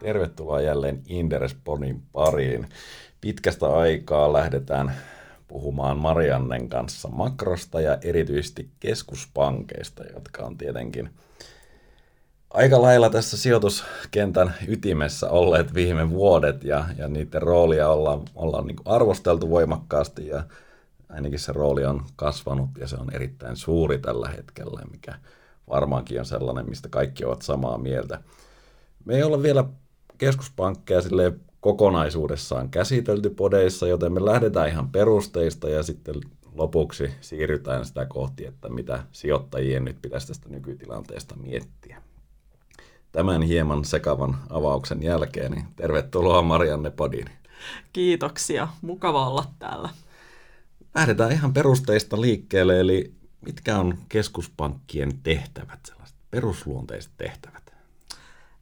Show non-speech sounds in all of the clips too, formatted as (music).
Tervetuloa jälleen Inderespodin pariin. Pitkästä aikaa lähdetään puhumaan Mariannen kanssa makrosta ja erityisesti keskuspankeista, jotka on tietenkin aika lailla tässä sijoituskentän ytimessä olleet viime vuodet ja, ja niiden roolia ollaan, ollaan niin arvosteltu voimakkaasti ja ainakin se rooli on kasvanut ja se on erittäin suuri tällä hetkellä, mikä varmaankin on sellainen, mistä kaikki ovat samaa mieltä. Me ei olla vielä keskuspankkeja sille kokonaisuudessaan käsitelty podeissa, joten me lähdetään ihan perusteista ja sitten lopuksi siirrytään sitä kohti, että mitä sijoittajien nyt pitäisi tästä nykytilanteesta miettiä. Tämän hieman sekavan avauksen jälkeen, niin tervetuloa Marianne Podin. Kiitoksia, mukava olla täällä. Lähdetään ihan perusteista liikkeelle, eli mitkä on keskuspankkien tehtävät, sellaiset perusluonteiset tehtävät?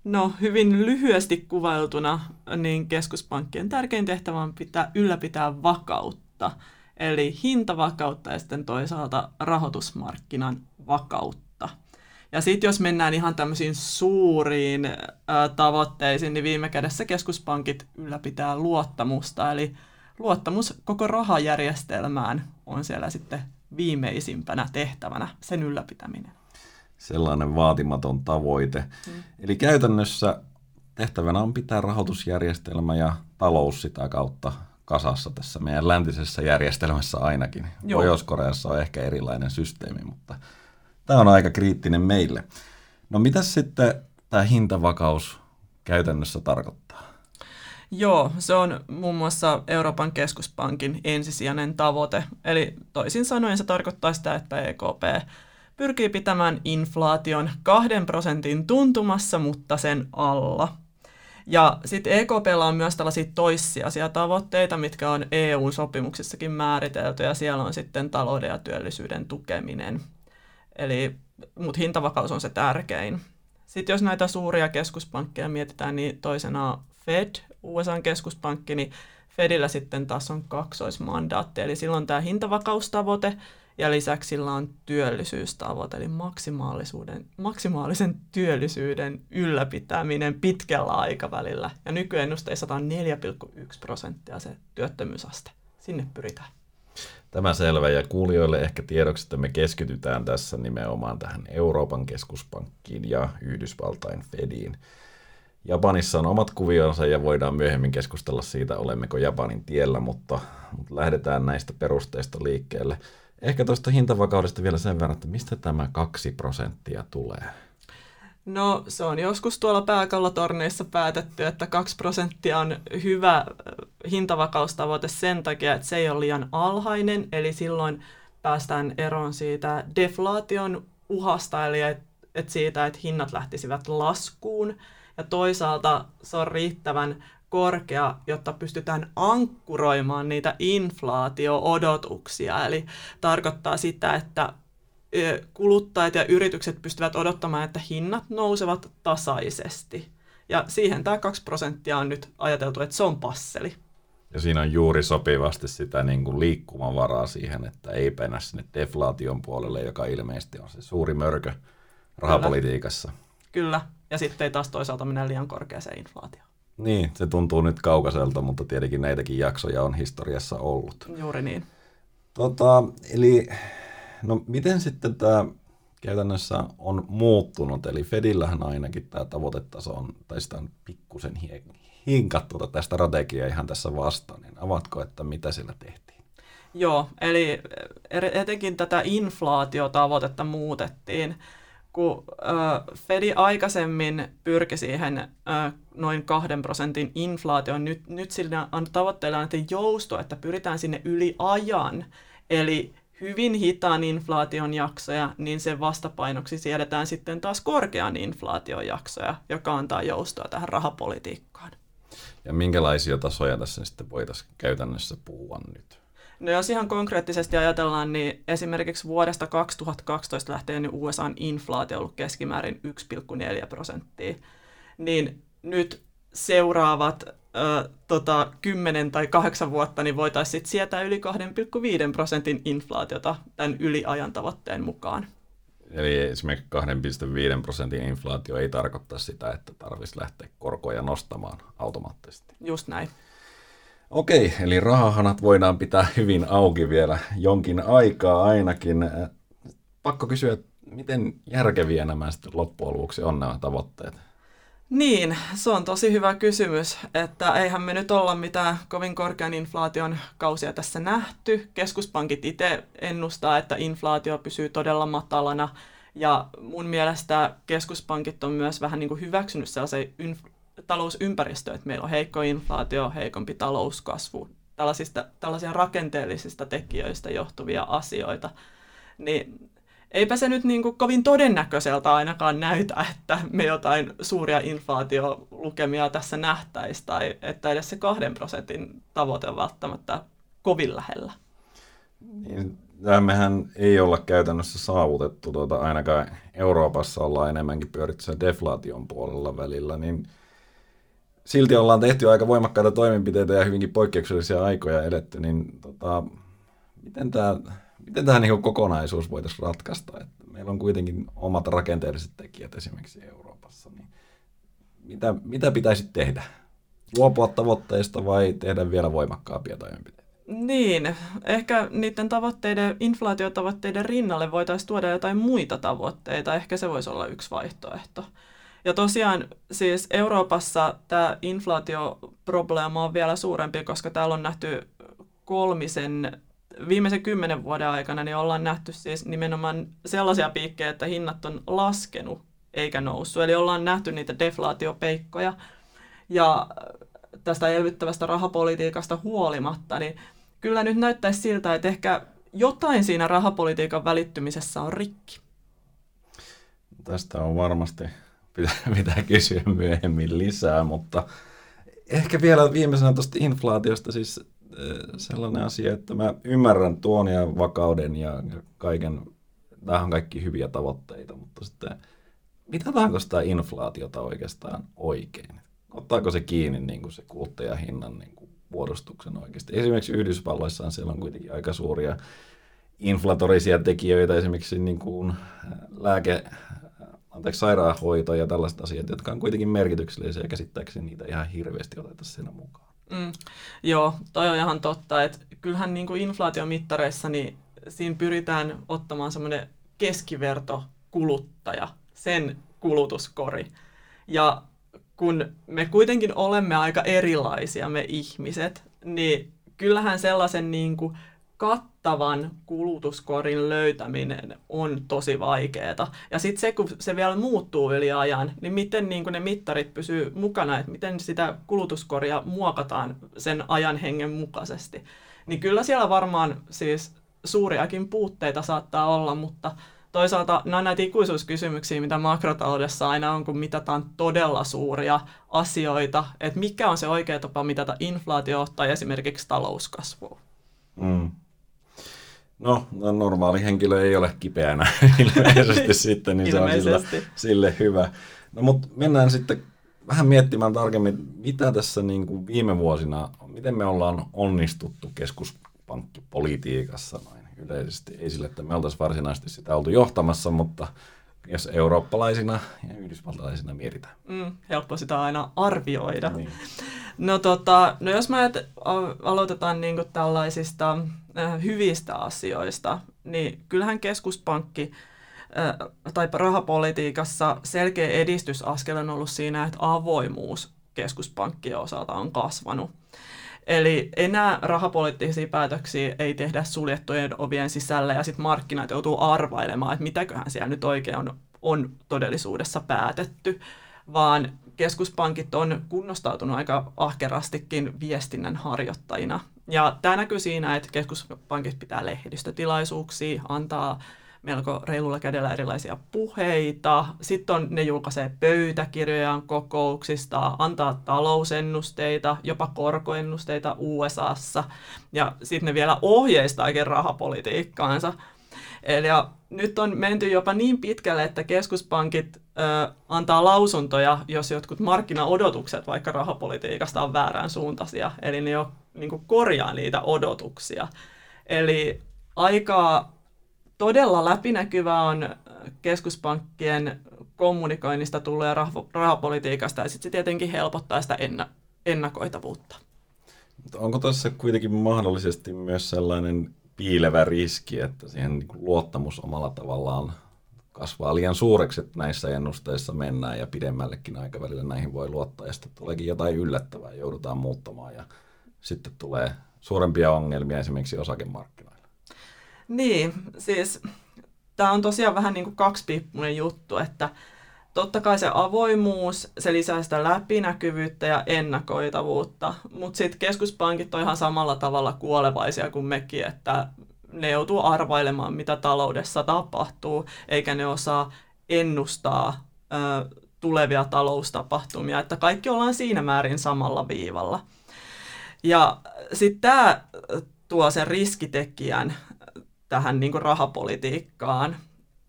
No hyvin lyhyesti kuvailtuna, niin keskuspankkien tärkein tehtävä on pitää, ylläpitää vakautta, eli hintavakautta ja sitten toisaalta rahoitusmarkkinan vakautta. Ja sitten jos mennään ihan tämmöisiin suuriin ä, tavoitteisiin, niin viime kädessä keskuspankit ylläpitää luottamusta, eli luottamus koko rahajärjestelmään on siellä sitten viimeisimpänä tehtävänä, sen ylläpitäminen sellainen vaatimaton tavoite. Mm. Eli käytännössä tehtävänä on pitää rahoitusjärjestelmä ja talous sitä kautta kasassa tässä meidän läntisessä järjestelmässä ainakin. Pohjois-Koreassa on ehkä erilainen systeemi, mutta tämä on aika kriittinen meille. No mitä sitten tämä hintavakaus käytännössä tarkoittaa? Joo, se on muun muassa Euroopan keskuspankin ensisijainen tavoite. Eli toisin sanoen se tarkoittaa sitä, että EKP pyrkii pitämään inflaation kahden prosentin tuntumassa, mutta sen alla. Ja sitten EKPlla on myös tällaisia toissijaisia tavoitteita, mitkä on EU-sopimuksissakin määritelty, ja siellä on sitten talouden ja työllisyyden tukeminen. Eli, mutta hintavakaus on se tärkein. Sitten jos näitä suuria keskuspankkeja mietitään, niin toisena Fed, USAn keskuspankki, niin Fedillä sitten taas on kaksoismandaatti, eli silloin tämä hintavakaustavoite, ja lisäksi sillä on työllisyystavoite, eli maksimaalisuuden, maksimaalisen työllisyyden ylläpitäminen pitkällä aikavälillä. Ja nykyennusteissa on 4,1 prosenttia se työttömyysaste. Sinne pyritään. Tämä selvä ja kuulijoille ehkä tiedoksi, että me keskitytään tässä nimenomaan tähän Euroopan keskuspankkiin ja Yhdysvaltain Fediin. Japanissa on omat kuvionsa ja voidaan myöhemmin keskustella siitä, olemmeko Japanin tiellä, mutta, mutta lähdetään näistä perusteista liikkeelle. Ehkä tuosta hintavakaudesta vielä sen verran, että mistä tämä kaksi prosenttia tulee? No se on joskus tuolla pääkallotorneissa päätetty, että 2 prosenttia on hyvä hintavakaustavoite sen takia, että se ei ole liian alhainen, eli silloin päästään eroon siitä deflaation uhasta, eli et, et siitä, että hinnat lähtisivät laskuun, ja toisaalta se on riittävän korkea, jotta pystytään ankkuroimaan niitä inflaatio-odotuksia. Eli tarkoittaa sitä, että kuluttajat ja yritykset pystyvät odottamaan, että hinnat nousevat tasaisesti. Ja siihen tämä 2 prosenttia on nyt ajateltu, että se on passeli. Ja siinä on juuri sopivasti sitä niin kuin liikkumavaraa siihen, että ei mennä sinne deflaation puolelle, joka ilmeisesti on se suuri mörkö rahapolitiikassa. Kyllä, Kyllä. ja sitten ei taas toisaalta mennä liian korkeaseen inflaatioon. Niin, se tuntuu nyt kaukaiselta, mutta tietenkin näitäkin jaksoja on historiassa ollut. Juuri niin. Tota, eli no miten sitten tämä käytännössä on muuttunut? Eli Fedillähän ainakin tämä tavoitetaso on, tai sitä on pikkusen hinkattu tätä strategiaa ihan tässä vastaan. Niin avatko, että mitä sillä tehtiin? Joo, eli etenkin tätä inflaatiotavoitetta muutettiin kun äh, Fedi aikaisemmin pyrki siihen äh, noin kahden prosentin inflaatioon, nyt, nyt sillä on tavoitteena että jousto, että pyritään sinne yli ajan, eli hyvin hitaan inflaation jaksoja, niin sen vastapainoksi siedetään sitten taas korkean inflaation jaksoja, joka antaa joustoa tähän rahapolitiikkaan. Ja minkälaisia tasoja tässä sitten voitaisiin käytännössä puhua nyt? No jos ihan konkreettisesti ajatellaan, niin esimerkiksi vuodesta 2012 lähtien niin USAn inflaatio on ollut keskimäärin 1,4 prosenttia. Niin nyt seuraavat ö, tota, 10 tai 8 vuotta niin voitaisiin sietää yli 2,5 prosentin inflaatiota tämän yliajan tavoitteen mukaan. Eli esimerkiksi 2,5 prosentin inflaatio ei tarkoita sitä, että tarvitsisi lähteä korkoja nostamaan automaattisesti. Just näin. Okei, eli rahahanat voidaan pitää hyvin auki vielä jonkin aikaa ainakin. Pakko kysyä, miten järkeviä nämä sitten loppujen lopuksi on nämä tavoitteet? Niin, se on tosi hyvä kysymys, että eihän me nyt olla mitään kovin korkean inflaation kausia tässä nähty. Keskuspankit itse ennustaa, että inflaatio pysyy todella matalana ja mun mielestä keskuspankit on myös vähän niin kuin hyväksynyt sellaisen talousympäristöön, että meillä on heikko inflaatio, heikompi talouskasvu, tällaisista, tällaisia rakenteellisista tekijöistä johtuvia asioita. Niin eipä se nyt niin kuin kovin todennäköiseltä ainakaan näytä, että me jotain suuria inflaatiolukemia tässä nähtäisi, tai että edes se kahden prosentin tavoite on välttämättä kovin lähellä. Niin, mehän ei olla käytännössä saavutettu, tuota, ainakaan Euroopassa ollaan enemmänkin pyöritty deflaation puolella välillä, niin silti ollaan tehty aika voimakkaita toimenpiteitä ja hyvinkin poikkeuksellisia aikoja eletty, niin tota, miten tämä miten tämä niin kokonaisuus voitaisiin ratkaista? Että meillä on kuitenkin omat rakenteelliset tekijät esimerkiksi Euroopassa. Niin mitä, mitä pitäisi tehdä? Luopua tavoitteista vai tehdä vielä voimakkaampia toimenpiteitä? Niin, ehkä niiden tavoitteiden, inflaatiotavoitteiden rinnalle voitaisiin tuoda jotain muita tavoitteita. Ehkä se voisi olla yksi vaihtoehto. Ja tosiaan siis Euroopassa tämä inflaatioprobleema on vielä suurempi, koska täällä on nähty kolmisen viimeisen kymmenen vuoden aikana niin ollaan nähty siis nimenomaan sellaisia piikkejä, että hinnat on laskenut eikä noussut. Eli ollaan nähty niitä deflaatiopeikkoja. Ja tästä elvyttävästä rahapolitiikasta huolimatta, niin kyllä nyt näyttäisi siltä, että ehkä jotain siinä rahapolitiikan välittymisessä on rikki. Tästä on varmasti, pitää, (laughs) pitää kysyä myöhemmin lisää, mutta ehkä vielä viimeisenä tuosta inflaatiosta, siis sellainen asia, että mä ymmärrän tuon ja vakauden ja kaiken, tämähän on kaikki hyviä tavoitteita, mutta sitten mitataanko sitä inflaatiota oikeastaan oikein? Ottaako se kiinni niin kuin se kuluttajahinnan niin kuin muodostuksen oikeasti? Esimerkiksi Yhdysvalloissa on siellä on kuitenkin aika suuria inflatorisia tekijöitä, esimerkiksi niin kuin lääke, anteeksi, sairaanhoito ja tällaiset asiat, jotka on kuitenkin merkityksellisiä ja käsittääkseni niitä ihan hirveästi oteta siinä mukaan. Mm, joo, toi on ihan totta, että kyllähän niin kuin inflaatiomittareissa niin siinä pyritään ottamaan semmoinen keskiverto kuluttaja, sen kulutuskori. Ja kun me kuitenkin olemme aika erilaisia, me ihmiset, niin kyllähän sellaisen niin kuin kattavan kulutuskorin löytäminen on tosi vaikeaa. Ja sitten se, kun se vielä muuttuu yli ajan, niin miten niin ne mittarit pysyy mukana, että miten sitä kulutuskoria muokataan sen ajan hengen mukaisesti. Niin kyllä siellä varmaan siis suuriakin puutteita saattaa olla, mutta toisaalta nämä näitä ikuisuuskysymyksiä, mitä makrotaloudessa aina on, kun mitataan todella suuria asioita, että mikä on se oikea tapa mitata inflaatio tai esimerkiksi talouskasvua. Mm. No, no, normaali henkilö ei ole kipeänä (laughs) ilmeisesti (laughs) sitten, niin se on sille, sille hyvä. No mutta mennään sitten vähän miettimään tarkemmin, mitä tässä niin kuin viime vuosina, miten me ollaan onnistuttu keskuspankkipolitiikassa noin yleisesti. Ei sille, että me oltaisiin varsinaisesti sitä oltu johtamassa, mutta jos eurooppalaisina ja yhdysvaltalaisina mietitään. Mm, helppo sitä aina arvioida. Niin. No, tota, no jos mä et, aloitetaan niin kuin tällaisista hyvistä asioista, niin kyllähän keskuspankki äh, tai rahapolitiikassa selkeä edistysaskel on ollut siinä, että avoimuus keskuspankkien osalta on kasvanut. Eli enää rahapoliittisia päätöksiä ei tehdä suljettujen ovien sisällä ja sitten markkinat joutuu arvailemaan, että mitäköhän siellä nyt oikein on, on todellisuudessa päätetty, vaan keskuspankit on kunnostautunut aika ahkerastikin viestinnän harjoittajina. Ja tämä näkyy siinä, että keskuspankit pitää lehdistötilaisuuksia, antaa melko reilulla kädellä erilaisia puheita. Sitten on, ne julkaisee pöytäkirjojaan kokouksista, antaa talousennusteita, jopa korkoennusteita USAssa. Ja sitten ne vielä ohjeistaakin rahapolitiikkaansa. Eli ja nyt on menty jopa niin pitkälle, että keskuspankit ö, antaa lausuntoja, jos jotkut markkinaodotukset vaikka rahapolitiikasta on väärän suuntaisia. Eli ne jo niin korjaa niitä odotuksia. Eli aika todella läpinäkyvä on keskuspankkien kommunikoinnista tulee rahapolitiikasta ja sitten se tietenkin helpottaa sitä ennakoitavuutta. Onko tässä kuitenkin mahdollisesti myös sellainen piilevä riski, että siihen niin luottamus omalla tavallaan kasvaa liian suureksi, että näissä ennusteissa mennään ja pidemmällekin aikavälillä näihin voi luottaa ja sitten tuleekin jotain yllättävää, joudutaan muuttamaan ja sitten tulee suurempia ongelmia esimerkiksi osakemarkkinoilla. Niin, siis tämä on tosiaan vähän niin kuin kaksipiippunen juttu, että totta kai se avoimuus, se lisää sitä läpinäkyvyyttä ja ennakoitavuutta, mutta sitten keskuspankit on ihan samalla tavalla kuolevaisia kuin mekin, että ne joutuu arvailemaan, mitä taloudessa tapahtuu, eikä ne osaa ennustaa ö, tulevia taloustapahtumia, että kaikki ollaan siinä määrin samalla viivalla. Ja sitten tämä tuo sen riskitekijän tähän niin rahapolitiikkaan,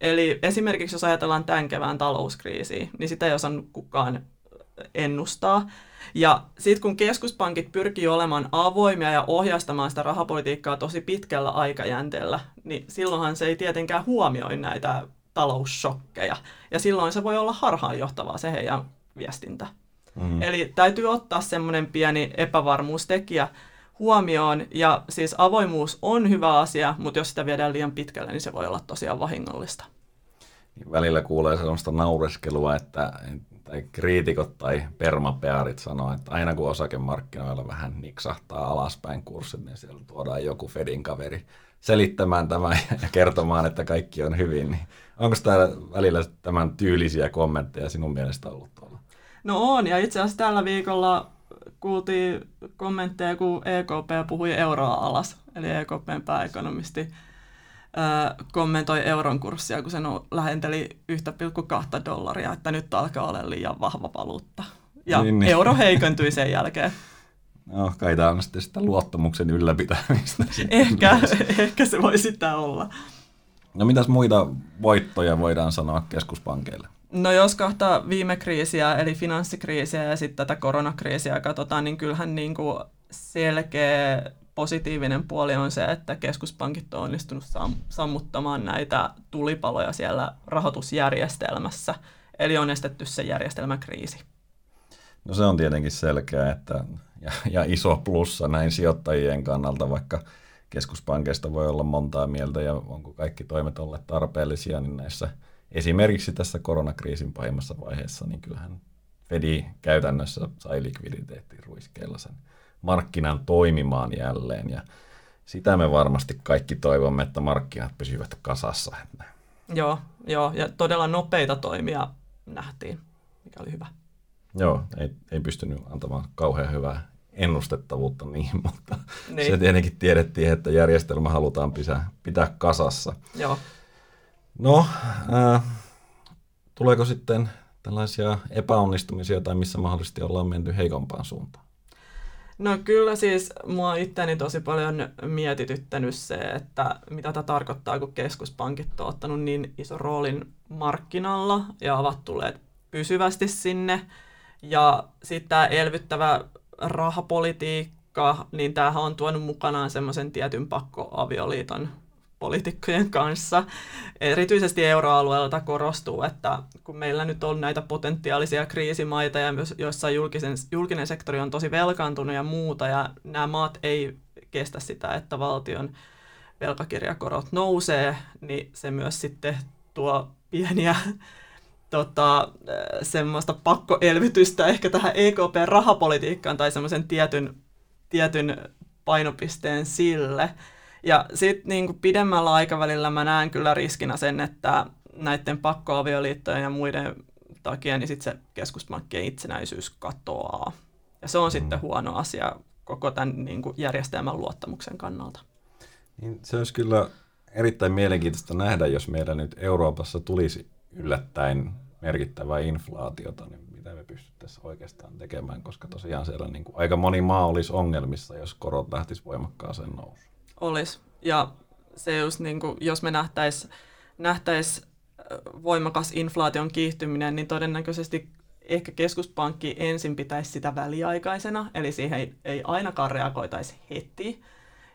Eli esimerkiksi jos ajatellaan tämän kevään talouskriisiä, niin sitä ei osannut kukaan ennustaa. Ja sitten kun keskuspankit pyrkii olemaan avoimia ja ohjastamaan sitä rahapolitiikkaa tosi pitkällä aikajänteellä, niin silloinhan se ei tietenkään huomioi näitä taloussokkeja. Ja silloin se voi olla harhaanjohtavaa se heidän viestintä. Mm. Eli täytyy ottaa semmoinen pieni epävarmuustekijä huomioon. Ja siis avoimuus on hyvä asia, mutta jos sitä viedään liian pitkälle, niin se voi olla tosiaan vahingollista. Niin välillä kuulee sellaista naureskelua, että tai kriitikot tai permapearit sanoo, että aina kun osakemarkkinoilla vähän niksahtaa alaspäin kurssit, niin siellä tuodaan joku Fedin kaveri selittämään tämän ja (laughs) kertomaan, että kaikki on hyvin. Niin onko täällä välillä tämän tyylisiä kommentteja sinun mielestä ollut tuolla? No on, ja itse asiassa tällä viikolla kuultiin kommentteja, kun EKP puhui euroa alas, eli EKPn pääekonomisti kommentoi euron kurssia, kun se lähenteli 1,2 dollaria, että nyt alkaa olla liian vahva valuutta. Ja niin, niin. euro heikentyi sen jälkeen. No, kai tämä on sitten sitä luottamuksen ylläpitämistä. ehkä, ehkä se voi sitä olla. No mitäs muita voittoja voidaan sanoa keskuspankeille? No jos kahta viime kriisiä, eli finanssikriisiä ja sitten tätä koronakriisiä katsotaan, niin kyllähän niin kuin selkeä positiivinen puoli on se, että keskuspankit on onnistunut sammuttamaan näitä tulipaloja siellä rahoitusjärjestelmässä. Eli on estetty se järjestelmäkriisi. No se on tietenkin selkeä että, ja, ja iso plussa näin sijoittajien kannalta, vaikka keskuspankeista voi olla montaa mieltä ja onko kaikki toimet olleet tarpeellisia, niin näissä – esimerkiksi tässä koronakriisin pahimmassa vaiheessa, niin kyllähän Fedi käytännössä sai ruiskeilla sen markkinan toimimaan jälleen. Ja sitä me varmasti kaikki toivomme, että markkinat pysyvät kasassa. Joo, joo, ja todella nopeita toimia nähtiin, mikä oli hyvä. Joo, ei, ei pystynyt antamaan kauhean hyvää ennustettavuutta niin, mutta niin. se tietenkin tiedettiin, että järjestelmä halutaan pitää, pitää kasassa. Joo. No, äh, tuleeko sitten tällaisia epäonnistumisia tai missä mahdollisesti ollaan menty heikompaan suuntaan? No kyllä siis mua itteni tosi paljon mietityttänyt se, että mitä tämä tarkoittaa, kun keskuspankit on ottanut niin iso roolin markkinalla ja ovat tulleet pysyvästi sinne. Ja sitten tämä elvyttävä rahapolitiikka, niin tämähän on tuonut mukanaan semmoisen tietyn pakkoavioliiton poliitikkojen kanssa. Erityisesti euroalueella tämä korostuu, että kun meillä nyt on näitä potentiaalisia kriisimaita, ja myös, joissa julkisen, julkinen sektori on tosi velkaantunut ja muuta, ja nämä maat ei kestä sitä, että valtion velkakirjakorot nousee, niin se myös sitten tuo pieniä tota, semmoista pakkoelvytystä ehkä tähän EKP-rahapolitiikkaan tai semmoisen tietyn, tietyn painopisteen sille. Ja sitten niin pidemmällä aikavälillä mä näen kyllä riskinä sen, että näiden pakkoavioliittojen ja muiden takia niin sit se keskuspankkien itsenäisyys katoaa. Ja se on mm. sitten huono asia koko tämän niin kuin järjestelmän luottamuksen kannalta. Niin se olisi kyllä erittäin mielenkiintoista nähdä, jos meillä nyt Euroopassa tulisi yllättäen merkittävää inflaatiota, niin mitä me pystyttäisiin oikeastaan tekemään, koska tosiaan siellä niin kuin aika moni maa olisi ongelmissa, jos korot lähtisivät voimakkaaseen nousuun olisi. Ja se just niin kuin, jos me nähtäisiin nähtäis voimakas inflaation kiihtyminen, niin todennäköisesti ehkä keskuspankki ensin pitäisi sitä väliaikaisena, eli siihen ei, ei ainakaan reagoitaisi heti.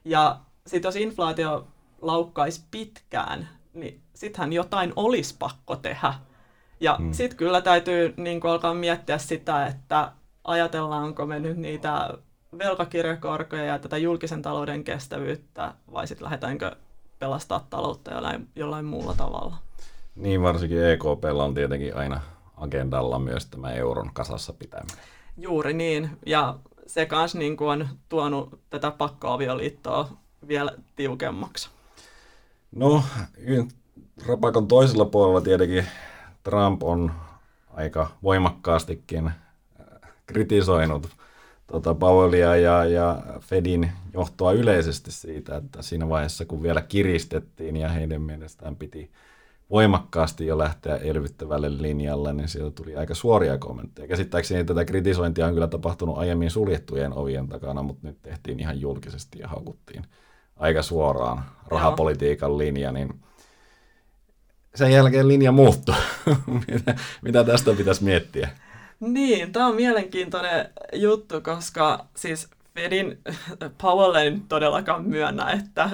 Ja sitten jos inflaatio laukkaisi pitkään, niin sittenhän jotain olisi pakko tehdä. Ja mm. sitten kyllä täytyy niin alkaa miettiä sitä, että ajatellaanko me nyt niitä velkakirjakorkoja ja tätä julkisen talouden kestävyyttä, vai sitten lähdetäänkö pelastaa taloutta jollain, jollain muulla tavalla. Niin, varsinkin EKPlla on tietenkin aina agendalla myös tämä euron kasassa pitäminen. Juuri niin, ja se kanssa niin on tuonut tätä pakkoavioliittoa vielä tiukemmaksi. No, rapakon toisella puolella tietenkin Trump on aika voimakkaastikin äh, kritisoinut tuota Powellia ja, ja Fedin johtoa yleisesti siitä, että siinä vaiheessa kun vielä kiristettiin ja heidän mielestään piti voimakkaasti jo lähteä elvyttävälle linjalle, niin sieltä tuli aika suoria kommentteja. Käsittääkseni tätä kritisointia on kyllä tapahtunut aiemmin suljettujen ovien takana, mutta nyt tehtiin ihan julkisesti ja haukuttiin aika suoraan rahapolitiikan linja, niin sen jälkeen linja muuttui. (laughs) mitä, mitä tästä pitäisi miettiä? Niin, tämä on mielenkiintoinen juttu, koska siis Fedin Powell ei todellakaan myönnä, että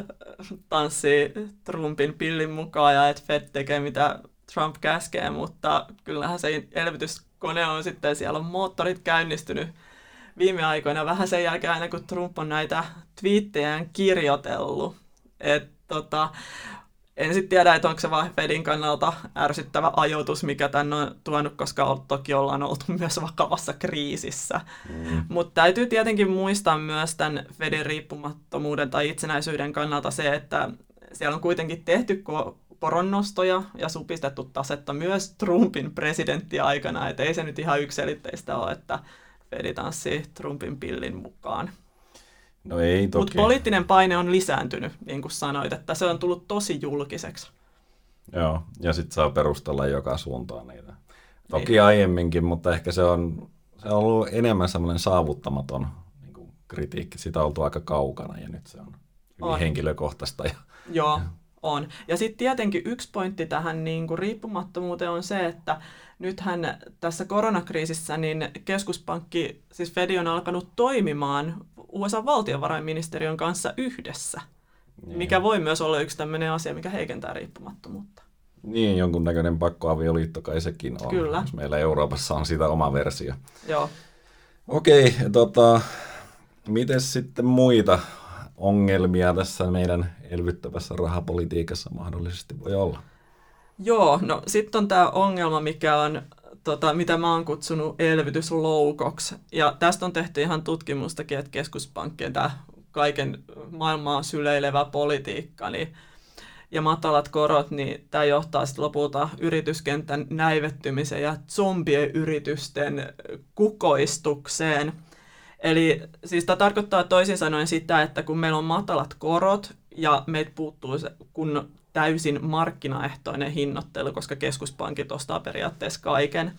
tanssii Trumpin pillin mukaan ja että Fed tekee mitä Trump käskee, mutta kyllähän se elvytyskone on sitten, siellä on moottorit käynnistynyt viime aikoina vähän sen jälkeen aina kun Trump on näitä twiittejään kirjoitellut. Et, tota, en sitten tiedä, että onko se vaan Fedin kannalta ärsyttävä ajoitus, mikä tänne on tuonut, koska toki ollaan oltu (laughs) myös vakavassa kriisissä. Mm. Mutta täytyy tietenkin muistaa myös tämän Fedin riippumattomuuden tai itsenäisyyden kannalta se, että siellä on kuitenkin tehty koronnostoja ja supistettu tasetta myös Trumpin presidenttiaikana, että ei se nyt ihan yksilitteistä ole, että Fedi tanssii Trumpin pillin mukaan. No ei toki. Mutta poliittinen paine on lisääntynyt, niin kuin sanoit, että se on tullut tosi julkiseksi. Joo, ja sitten saa perustella joka suuntaan niitä. Toki niin. aiemminkin, mutta ehkä se on, se on ollut enemmän semmoinen saavuttamaton niin kuin kritiikki. Sitä on oltu aika kaukana ja nyt se on hyvin on. henkilökohtaista. Ja, Joo, ja. On. Ja sitten tietenkin yksi pointti tähän niin kuin riippumattomuuteen on se, että nythän tässä koronakriisissä niin keskuspankki, siis Fed on alkanut toimimaan USA-valtiovarainministeriön kanssa yhdessä, niin. mikä voi myös olla yksi tämmöinen asia, mikä heikentää riippumattomuutta. Niin, jonkunnäköinen pakkoavioliitto kai sekin on. Kyllä. Jos meillä Euroopassa on siitä oma versio. Joo. Okei, tota, miten sitten muita ongelmia tässä meidän elvyttävässä rahapolitiikassa mahdollisesti voi olla? Joo, no sitten on tämä ongelma, mikä on, tota, mitä mä oon kutsunut elvytysloukoksi. Ja tästä on tehty ihan tutkimustakin, että keskuspankkien tämä kaiken maailmaa syleilevä politiikka niin, ja matalat korot, niin tämä johtaa sitten lopulta yrityskentän näivettymiseen ja zombien yritysten kukoistukseen. Eli siis tämä tarkoittaa toisin sanoen sitä, että kun meillä on matalat korot ja meitä puuttuu se kun täysin markkinaehtoinen hinnoittelu, koska keskuspankit ostaa periaatteessa kaiken,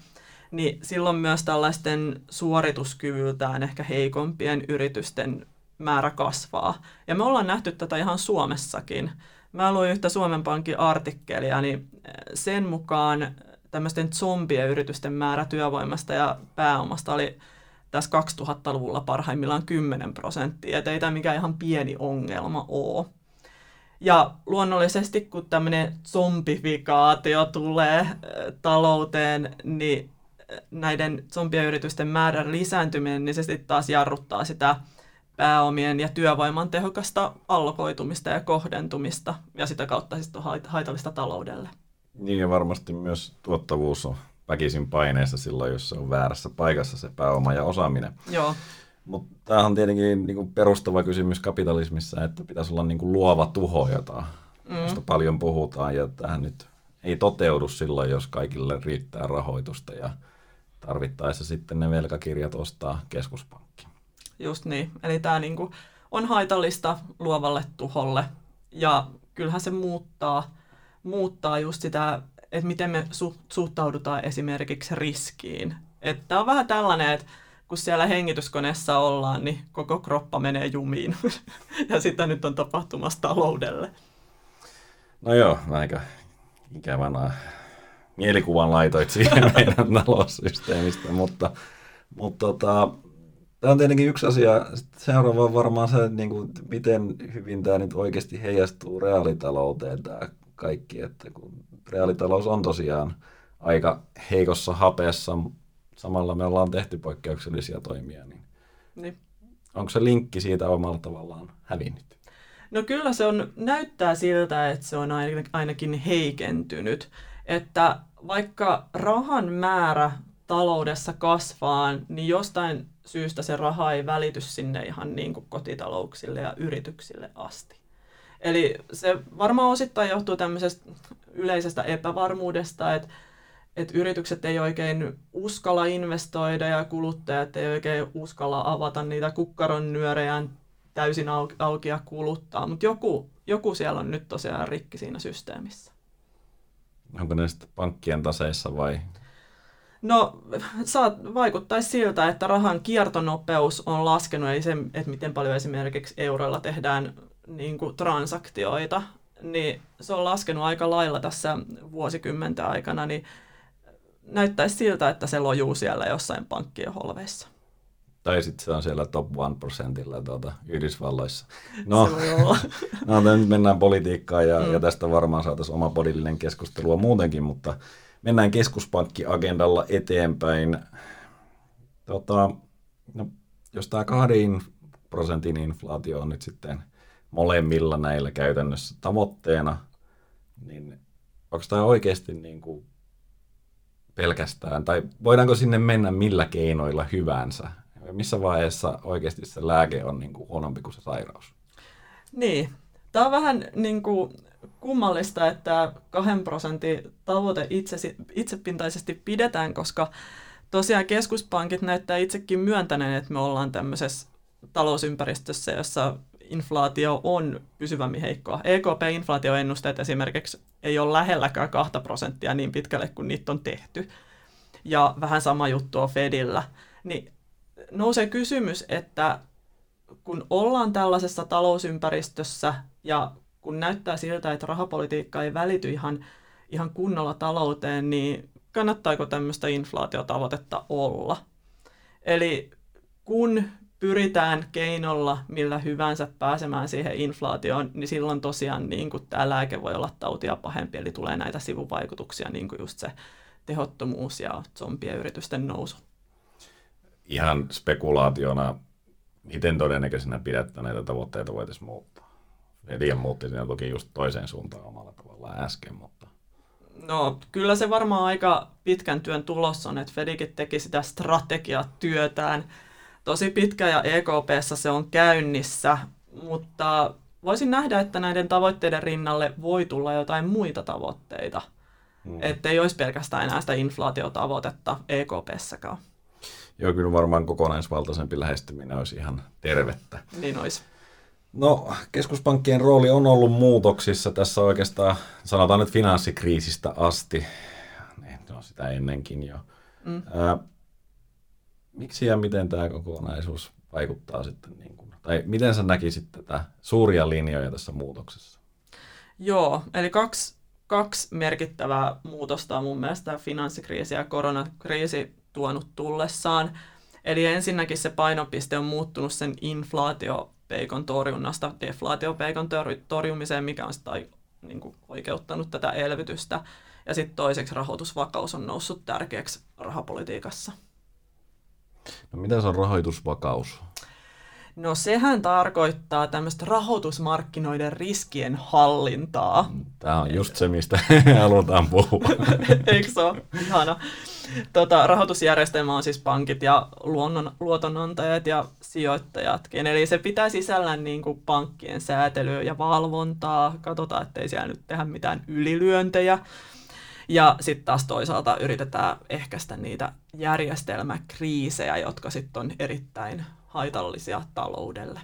niin silloin myös tällaisten suorituskyvyltään ehkä heikompien yritysten määrä kasvaa. Ja me ollaan nähty tätä ihan Suomessakin. Mä luin yhtä Suomen Pankin artikkelia, niin sen mukaan tämmöisten zombien yritysten määrä työvoimasta ja pääomasta oli tässä 2000-luvulla parhaimmillaan 10 prosenttia, että ei tämä mikään ihan pieni ongelma ole. Ja luonnollisesti, kun tämmöinen zombifikaatio tulee äh, talouteen, niin äh, näiden zombiyritysten määrän lisääntyminen, niin se sitten taas jarruttaa sitä pääomien ja työvoiman tehokasta allokoitumista ja kohdentumista, ja sitä kautta siis on haitallista taloudelle. Niin, ja varmasti myös tuottavuus on väkisin paineessa silloin, jos se on väärässä paikassa se pääoma ja osaaminen. Joo. Mutta tämä on tietenkin niin kuin perustava kysymys kapitalismissa, että pitäisi olla niin kuin luova tuho, jota, mm. josta paljon puhutaan, ja tähän nyt ei toteudu silloin, jos kaikille riittää rahoitusta, ja tarvittaessa sitten ne velkakirjat ostaa keskuspankki. Just niin, eli tämä niin kuin on haitallista luovalle tuholle, ja kyllähän se muuttaa, muuttaa just sitä, että miten me su- suhtaudutaan esimerkiksi riskiin. Että on vähän tällainen, että kun siellä hengityskoneessa ollaan, niin koko kroppa menee jumiin. (laughs) ja sitä nyt on tapahtumassa taloudelle. No joo, aika ikävänä mielikuvan laitoit siihen (laughs) meidän taloussysteemistä, mutta, mutta tota, tämä on tietenkin yksi asia. Seuraava on varmaan se, niin kuin, miten hyvin tämä nyt oikeasti heijastuu reaalitalouteen, tämä kaikki, että kun reaalitalous on tosiaan aika heikossa hapeessa, samalla me ollaan tehty poikkeuksellisia toimia, niin, niin. onko se linkki siitä omalla tavallaan hävinnyt? No kyllä se on, näyttää siltä, että se on ainakin heikentynyt. Että vaikka rahan määrä taloudessa kasvaa, niin jostain syystä se raha ei välity sinne ihan niin kuin kotitalouksille ja yrityksille asti. Eli se varmaan osittain johtuu tämmöisestä yleisestä epävarmuudesta, että, että yritykset ei oikein uskalla investoida ja kuluttajat ei oikein uskalla avata niitä kukkaron nyörejään täysin auki, auki ja kuluttaa, mutta joku, joku siellä on nyt tosiaan rikki siinä systeemissä. Onko ne sitten pankkien taseissa vai? No, saat, vaikuttaisi siltä, että rahan kiertonopeus on laskenut, eli se, että miten paljon esimerkiksi euroilla tehdään niin kuin transaktioita, niin se on laskenut aika lailla tässä vuosikymmentä aikana, niin näyttäisi siltä, että se lojuu siellä jossain pankkien holveissa. Tai sitten se on siellä top 1 prosentilla tuota, Yhdysvalloissa. (laughs) No, (laughs) no nyt mennään politiikkaan ja, mm. ja tästä varmaan saataisiin oma podillinen keskustelua muutenkin, mutta mennään keskuspankkiagendalla eteenpäin. Tota, no, jos tämä kahden prosentin inflaatio on nyt sitten molemmilla näillä käytännössä tavoitteena, niin onko tämä oikeasti niin kuin pelkästään, tai voidaanko sinne mennä millä keinoilla hyvänsä? Missä vaiheessa oikeasti se lääke on niin kuin huonompi kuin se sairaus? Niin, tämä on vähän niin kuin kummallista, että kahden prosentin tavoite itse, itsepintaisesti pidetään, koska tosiaan keskuspankit näyttää itsekin myöntäneen, että me ollaan tämmöisessä talousympäristössä, jossa inflaatio on pysyvämmin heikkoa. EKP-inflaatioennusteet esimerkiksi ei ole lähelläkään 2 prosenttia niin pitkälle kuin niitä on tehty. Ja vähän sama juttu on Fedillä. Niin nousee kysymys, että kun ollaan tällaisessa talousympäristössä ja kun näyttää siltä, että rahapolitiikka ei välity ihan, ihan kunnolla talouteen, niin kannattaako tämmöistä inflaatiotavoitetta olla? Eli kun pyritään keinolla millä hyvänsä pääsemään siihen inflaatioon, niin silloin tosiaan niin kuin tämä lääke voi olla tautia pahempi, eli tulee näitä sivuvaikutuksia, niin kuin just se tehottomuus ja zombien yritysten nousu. Ihan spekulaationa, miten todennäköisenä pidätte näitä tavoitteita voitaisiin muuttaa? Liian muutti siinä toki just toiseen suuntaan omalla tavallaan äsken, mutta... No kyllä se varmaan aika pitkän työn tulos on, että Fedikin teki sitä strategiatyötään tosi pitkä ja EKPssä se on käynnissä, mutta voisin nähdä, että näiden tavoitteiden rinnalle voi tulla jotain muita tavoitteita. Hmm. Että ei olisi pelkästään enää sitä inflaatiotavoitetta EKPssäkaan. Joo, kyllä varmaan kokonaisvaltaisempi lähestyminen olisi ihan tervettä. Niin olisi. No, keskuspankkien rooli on ollut muutoksissa tässä oikeastaan, sanotaan nyt finanssikriisistä asti. No, sitä ennenkin jo. Mm. Ää, miksi ja miten tämä kokonaisuus vaikuttaa sitten, niin kuin, tai miten sä näkisit tätä suuria linjoja tässä muutoksessa? Joo, eli kaksi, kaksi merkittävää muutosta on mun mielestä finanssikriisi ja koronakriisi tuonut tullessaan. Eli ensinnäkin se painopiste on muuttunut sen inflaatiopeikon torjunnasta deflaatiopeikon torjumiseen, mikä on sitä niin kuin oikeuttanut tätä elvytystä. Ja sitten toiseksi rahoitusvakaus on noussut tärkeäksi rahapolitiikassa. No mitä se on rahoitusvakaus? No sehän tarkoittaa tämmöistä rahoitusmarkkinoiden riskien hallintaa. Tämä on just se, mistä (laughs) halutaan puhua. (laughs) Eikö se ole? Ihana. Tota, rahoitusjärjestelmä on siis pankit ja luonnon, luotonantajat ja sijoittajatkin. Eli se pitää sisällään niin kuin pankkien säätelyä ja valvontaa. Katsotaan, ettei siellä nyt tehdä mitään ylilyöntejä. Ja sitten taas toisaalta yritetään ehkäistä niitä järjestelmäkriisejä, jotka sitten on erittäin haitallisia taloudelle.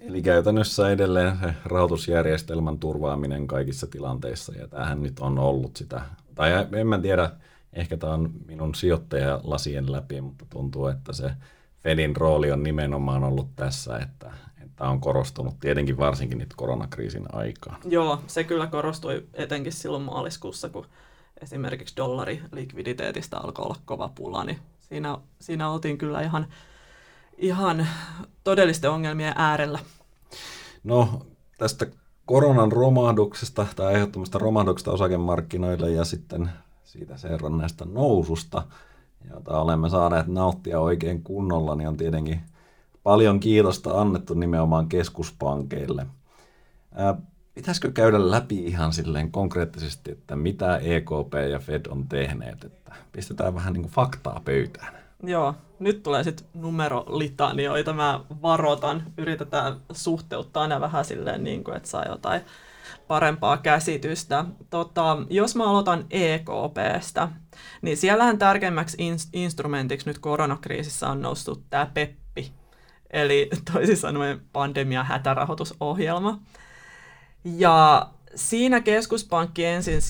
Eli käytännössä edelleen se rahoitusjärjestelmän turvaaminen kaikissa tilanteissa, ja tämähän nyt on ollut sitä, tai en mä tiedä, ehkä tämä on minun sijoittajalasien läpi, mutta tuntuu, että se Fedin rooli on nimenomaan ollut tässä, että, että on korostunut tietenkin varsinkin nyt koronakriisin aikaan. Joo, se kyllä korostui etenkin silloin maaliskuussa, kun esimerkiksi dollari likviditeetistä alkoi olla kova pula, niin siinä, siinä oltiin kyllä ihan, ihan todellisten ongelmien äärellä. No, tästä koronan romahduksesta tai aiheuttamasta romahduksesta osakemarkkinoille ja sitten siitä seuranneesta noususta, jota olemme saaneet nauttia oikein kunnolla, niin on tietenkin paljon kiitosta annettu nimenomaan keskuspankeille. Ää, pitäisikö käydä läpi ihan silleen konkreettisesti, että mitä EKP ja Fed on tehneet, että pistetään vähän niin kuin faktaa pöytään. Joo, nyt tulee sitten numerolitanioita, mä varoitan, yritetään suhteuttaa ne vähän silleen niin kuin, että saa jotain parempaa käsitystä. Tota, jos mä aloitan EKPstä, niin siellähän tärkeimmäksi in- instrumentiksi nyt koronakriisissä on noussut tämä PEPPI, eli (laughs) toisin sanoen pandemia hätärahoitusohjelma. Ja siinä keskuspankki ensin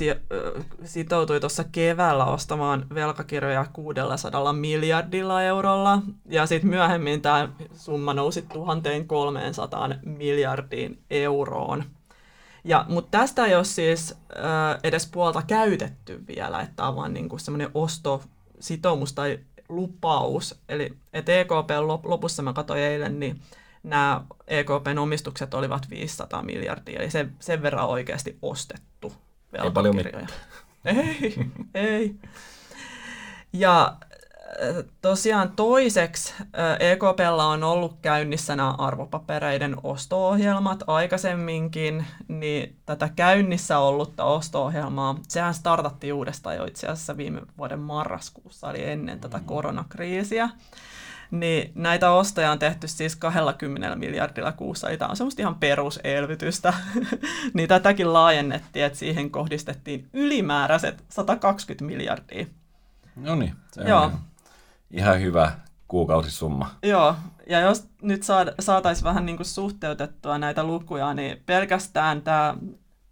sitoutui tuossa keväällä ostamaan velkakirjoja 600 miljardilla eurolla, ja sitten myöhemmin tämä summa nousi 1300 miljardiin euroon. Ja, mutta tästä ei ole siis äh, edes puolta käytetty vielä, että tämä on vaan niinku semmoinen ostositoumus tai lupaus. Eli että EKP lopussa mä katsoin eilen, niin nämä EKPn omistukset olivat 500 miljardia, eli sen, sen verran oikeasti ostettu Ei paljon mitään. Ei, ei. Ja tosiaan toiseksi EKPlla on ollut käynnissä nämä arvopapereiden osto-ohjelmat aikaisemminkin, niin tätä käynnissä ollutta osto-ohjelmaa, sehän startattiin uudestaan jo itse asiassa viime vuoden marraskuussa, eli ennen tätä mm. koronakriisiä niin näitä ostoja on tehty siis 20 miljardilla kuussa, eli tämä on semmoista ihan peruselvytystä. (laughs) niin tätäkin laajennettiin, että siihen kohdistettiin ylimääräiset 120 miljardia. No niin, se Joo. on ihan hyvä kuukausisumma. Joo, ja jos nyt saataisiin vähän niin kuin suhteutettua näitä lukuja, niin pelkästään tämä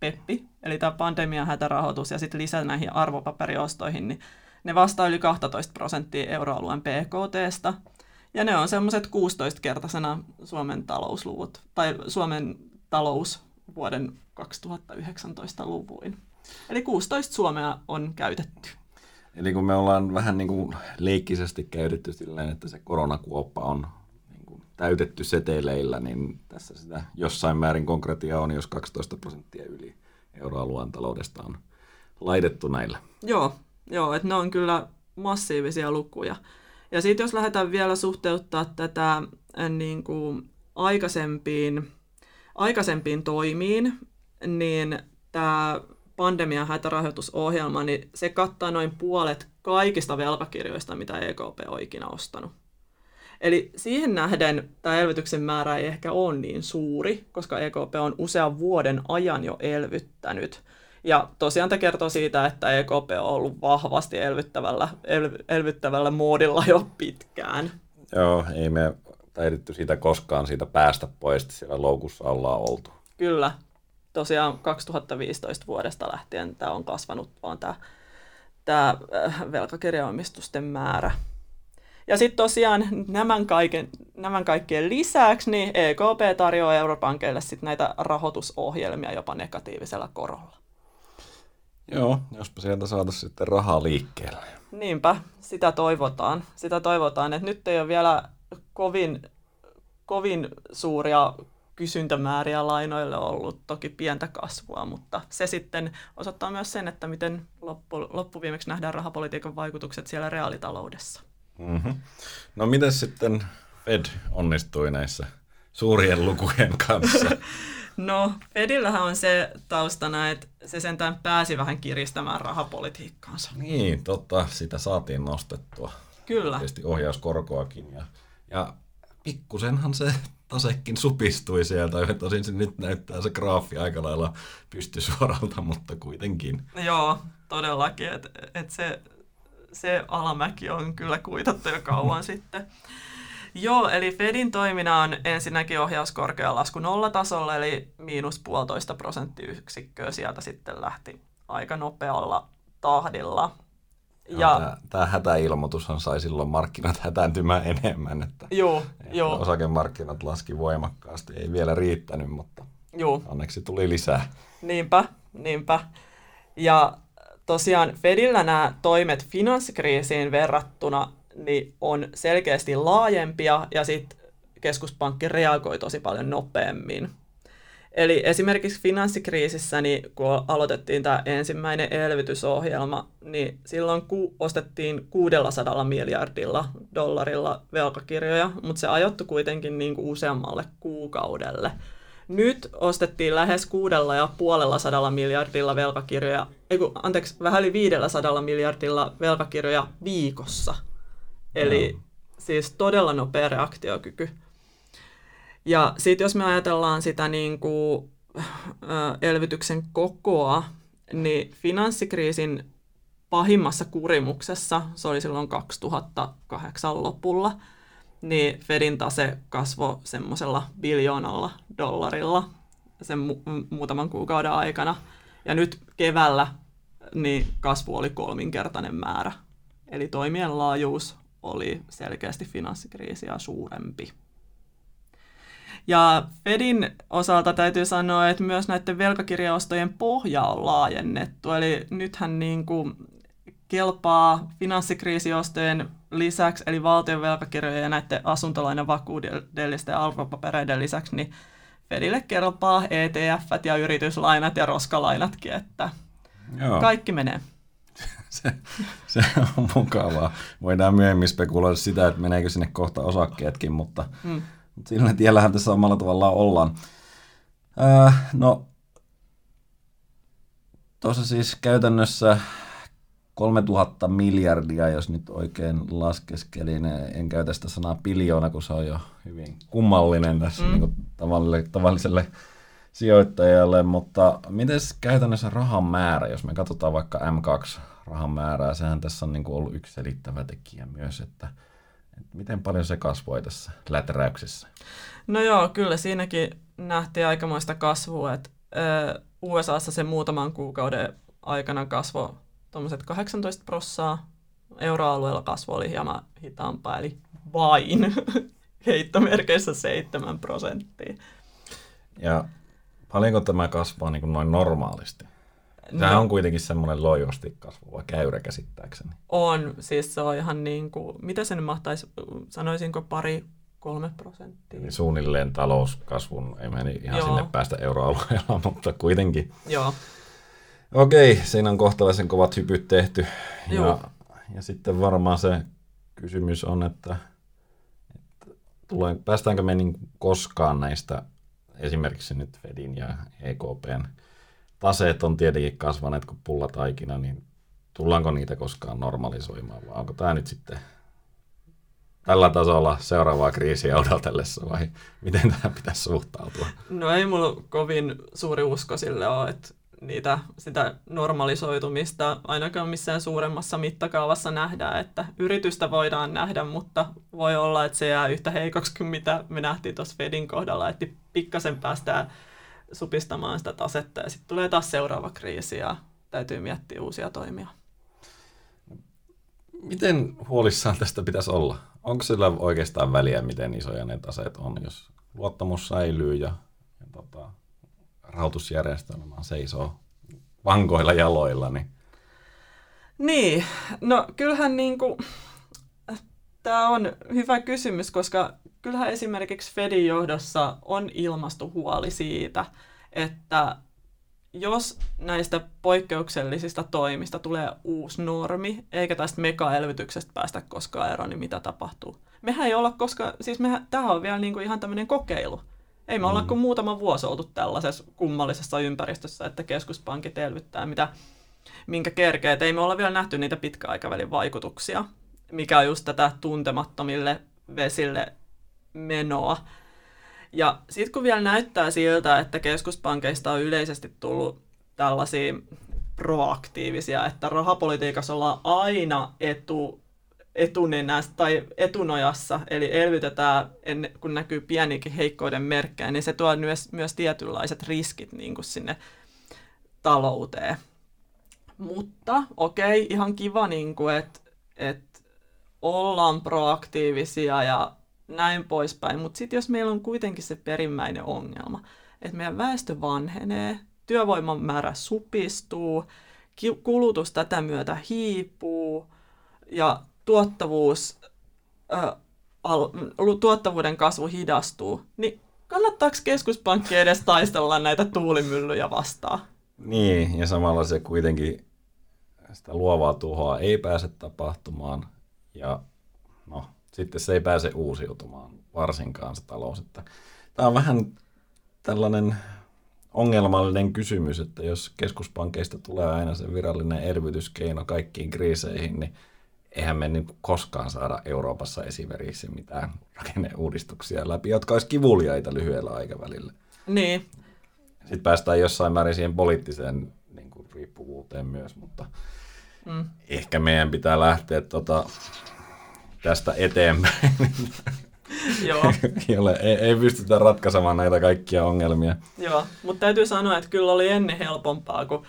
PEPPI, eli tämä pandemian hätärahoitus ja sitten lisää näihin arvopaperiostoihin, niin ne vastaa yli 12 prosenttia euroalueen PKTstä. Ja ne on semmoiset 16-kertaisena Suomen talousluvut, tai Suomen talous vuoden 2019 luvuin. Eli 16 Suomea on käytetty. Eli kun me ollaan vähän niin kuin leikkisesti käytetty silleen, että se koronakuoppa on niin kuin täytetty seteleillä, niin tässä sitä jossain määrin konkretia on, jos 12 prosenttia yli euroalueen taloudesta on laitettu näillä. Joo, joo että ne on kyllä massiivisia lukuja. Ja sitten jos lähdetään vielä suhteuttaa tätä äh, niin kuin aikaisempiin, aikaisempiin toimiin, niin tämä pandemian hätärahoitusohjelma, niin se kattaa noin puolet kaikista velkakirjoista, mitä EKP on ikinä ostanut. Eli siihen nähden tämä elvytyksen määrä ei ehkä ole niin suuri, koska EKP on usean vuoden ajan jo elvyttänyt – ja tosiaan tämä kertoo siitä, että EKP on ollut vahvasti elvyttävällä, el, elvyttävällä moodilla jo pitkään. Joo, ei me taidettu siitä koskaan siitä päästä pois, siellä loukussa ollaan oltu. Kyllä. Tosiaan 2015 vuodesta lähtien tämä on kasvanut vaan tämä, tämä äh, velkakirjaomistusten määrä. Ja sitten tosiaan nämän, kaiken, nämän kaikkien lisäksi niin EKP tarjoaa europankeille sit näitä rahoitusohjelmia jopa negatiivisella korolla. Joo, jospa sieltä saataisiin sitten rahaa liikkeelle. Niinpä, sitä toivotaan. Sitä toivotaan, että nyt ei ole vielä kovin, kovin suuria kysyntämääriä lainoille ollut toki pientä kasvua, mutta se sitten osoittaa myös sen, että miten loppu, loppuviimeksi nähdään rahapolitiikan vaikutukset siellä reaalitaloudessa. Mm-hmm. No miten sitten Fed onnistui näissä suurien lukujen kanssa? (laughs) No, Fedillähän on se taustana, että se sentään pääsi vähän kiristämään rahapolitiikkaansa. Niin, totta, sitä saatiin nostettua. Kyllä. Tietysti ohjauskorkoakin. Ja, ja pikkusenhan se tasekin supistui sieltä. Tosin se nyt näyttää se graafi aika lailla pystysuoralta, mutta kuitenkin. Joo, todellakin. Että et se, se alamäki on kyllä kuitattu jo kauan (laughs) sitten. Joo, eli Fedin toiminnan on ensinnäkin ohjauskorkea lasku nollatasolla, eli miinus puolitoista prosenttiyksikköä sieltä sitten lähti aika nopealla tahdilla. Ja, tämä hätäilmoitushan sai silloin markkinat hätääntymään enemmän, että, joo, joo. osakemarkkinat laski voimakkaasti. Ei vielä riittänyt, mutta joo. onneksi tuli lisää. Niinpä, niinpä. Ja tosiaan Fedillä nämä toimet finanssikriisiin verrattuna niin on selkeästi laajempia ja sitten keskuspankki reagoi tosi paljon nopeammin. Eli esimerkiksi finanssikriisissä, niin kun aloitettiin tämä ensimmäinen elvytysohjelma, niin silloin ku- ostettiin 600 miljardilla dollarilla velkakirjoja, mutta se ajoittui kuitenkin niin kuin useammalle kuukaudelle. Nyt ostettiin lähes kuudella ja puolella sadalla miljardilla velkakirjoja, ei kun, anteeksi, vähän yli 500 miljardilla velkakirjoja viikossa. Eli no. siis todella nopea reaktiokyky. Ja sitten jos me ajatellaan sitä niin kuin, elvytyksen kokoa, niin finanssikriisin pahimmassa kurimuksessa, se oli silloin 2008 lopulla, niin Fedin tase kasvoi semmoisella biljoonalla dollarilla sen mu- muutaman kuukauden aikana. Ja nyt keväällä niin kasvu oli kolminkertainen määrä. Eli toimien laajuus oli selkeästi finanssikriisiä suurempi. Ja Fedin osalta täytyy sanoa, että myös näiden velkakirjaostojen pohja on laajennettu. Eli nythän niin kuin kelpaa finanssikriisiostojen lisäksi, eli valtion velkakirjojen ja näiden asuntolainan vakuudellisten arvopapereiden lisäksi, niin Fedille kelpaa ETF ja yrityslainat ja roskalainatkin, että Joo. kaikki menee. (laughs) se, se on mukavaa. Voidaan myöhemmin spekuloida sitä, että meneekö sinne kohta osakkeetkin, mutta mm. Mutta sillä tiellähän tässä omalla tavallaan ollaan. Äh, no, tuossa siis käytännössä 3000 miljardia, jos nyt oikein laskeskelin. En käytä sitä sanaa biljoona, kun se on jo hyvin kummallinen tässä mm. niin tavalliselle, tavalliselle sijoittajalle, mutta miten käytännössä rahan määrä, jos me katsotaan vaikka M2 rahan määrää, sehän tässä on niin kuin ollut yksi selittävä tekijä myös, että – Miten paljon se kasvoi tässä läteräyksessä? No joo, kyllä siinäkin nähtiin aikamoista kasvua. Että USAssa se muutaman kuukauden aikana kasvoi tuommoiset 18 prossaa. Euroalueella kasvu oli hieman hitaampaa, eli vain (laughs) heittomerkeissä 7 prosenttia. Ja paljonko tämä kasvaa niin kuin noin normaalisti? Tämä no, on kuitenkin semmoinen loivasti kasvava käyrä käsittääkseni. On, siis se on ihan niin kuin, mitä sen mahtaisi, sanoisinko pari, kolme prosenttia. Niin suunnilleen talouskasvun, ei meni ihan Joo. sinne päästä euroalueella, (laughs) mutta kuitenkin. Joo. Okei, siinä on kohtalaisen kovat hypyt tehty. Ja, ja sitten varmaan se kysymys on, että, että tulee, päästäänkö me niin koskaan näistä esimerkiksi nyt Fedin ja EKPn taseet on tietenkin kasvaneet kuin pullataikina, niin tullaanko niitä koskaan normalisoimaan vai onko tämä nyt sitten tällä tasolla seuraavaa kriisiä odotellessa vai miten tähän pitäisi suhtautua? No ei mulla kovin suuri usko sille ole, että niitä, sitä normalisoitumista ainakaan missään suuremmassa mittakaavassa nähdään, että yritystä voidaan nähdä, mutta voi olla, että se jää yhtä heikoksi kuin mitä me nähtiin tuossa Fedin kohdalla, että pikkasen päästään supistamaan sitä tasetta ja sitten tulee taas seuraava kriisi ja täytyy miettiä uusia toimia. Miten huolissaan tästä pitäisi olla? Onko sillä oikeastaan väliä, miten isoja ne taseet on, jos luottamus säilyy ja, ja tota, rahoitusjärjestelmä seisoo vankoilla jaloilla? Niin, niin no kyllähän niin kuin, tämä on hyvä kysymys, koska kyllähän esimerkiksi Fedin johdossa on ilmastohuoli siitä, että jos näistä poikkeuksellisista toimista tulee uusi normi, eikä tästä mega-elvytyksestä päästä koskaan eroon, niin mitä tapahtuu? Mehän ei olla koska, siis mehän, tämä on vielä niin kuin ihan tämmöinen kokeilu. Ei me mm. olla kuin muutama vuosi oltu tällaisessa kummallisessa ympäristössä, että keskuspankit elvyttää, mitä, minkä kerkeet. Ei me olla vielä nähty niitä pitkäaikavälin vaikutuksia, mikä on just tätä tuntemattomille vesille menoa. Ja sitten kun vielä näyttää siltä, että keskuspankeista on yleisesti tullut tällaisia proaktiivisia, että rahapolitiikassa ollaan aina etu, etunenässä tai etunojassa, eli elvytetään, en, kun näkyy pienikin heikkoiden merkkejä, niin se tuo myös, myös tietynlaiset riskit niin kuin sinne talouteen. Mutta okei, okay, ihan kiva, niin että et ollaan proaktiivisia ja näin poispäin. Mutta sitten jos meillä on kuitenkin se perimmäinen ongelma, että meidän väestö vanhenee, työvoiman määrä supistuu, kulutus tätä myötä hiipuu ja tuottavuus, ä, al, tuottavuuden kasvu hidastuu, niin kannattaako keskuspankki edes taistella näitä tuulimyllyjä vastaan? Niin, ja samalla se kuitenkin sitä luovaa tuhoa ei pääse tapahtumaan, ja no, sitten se ei pääse uusiutumaan varsinkaan se talous. Että tämä on vähän tällainen ongelmallinen kysymys, että jos keskuspankeista tulee aina se virallinen elvytyskeino kaikkiin kriiseihin, niin eihän me niin koskaan saada Euroopassa esimerkiksi mitään rakenneuudistuksia läpi, jotka olisi kivuliaita lyhyellä aikavälillä. Niin. Sitten päästään jossain määrin siihen poliittiseen niin kuin, riippuvuuteen myös, mutta mm. ehkä meidän pitää lähteä tota, tästä eteenpäin. (laughs) Joo. ei, ei pystytä ratkaisemaan näitä kaikkia ongelmia. Joo, mutta täytyy sanoa, että kyllä oli ennen helpompaa, kun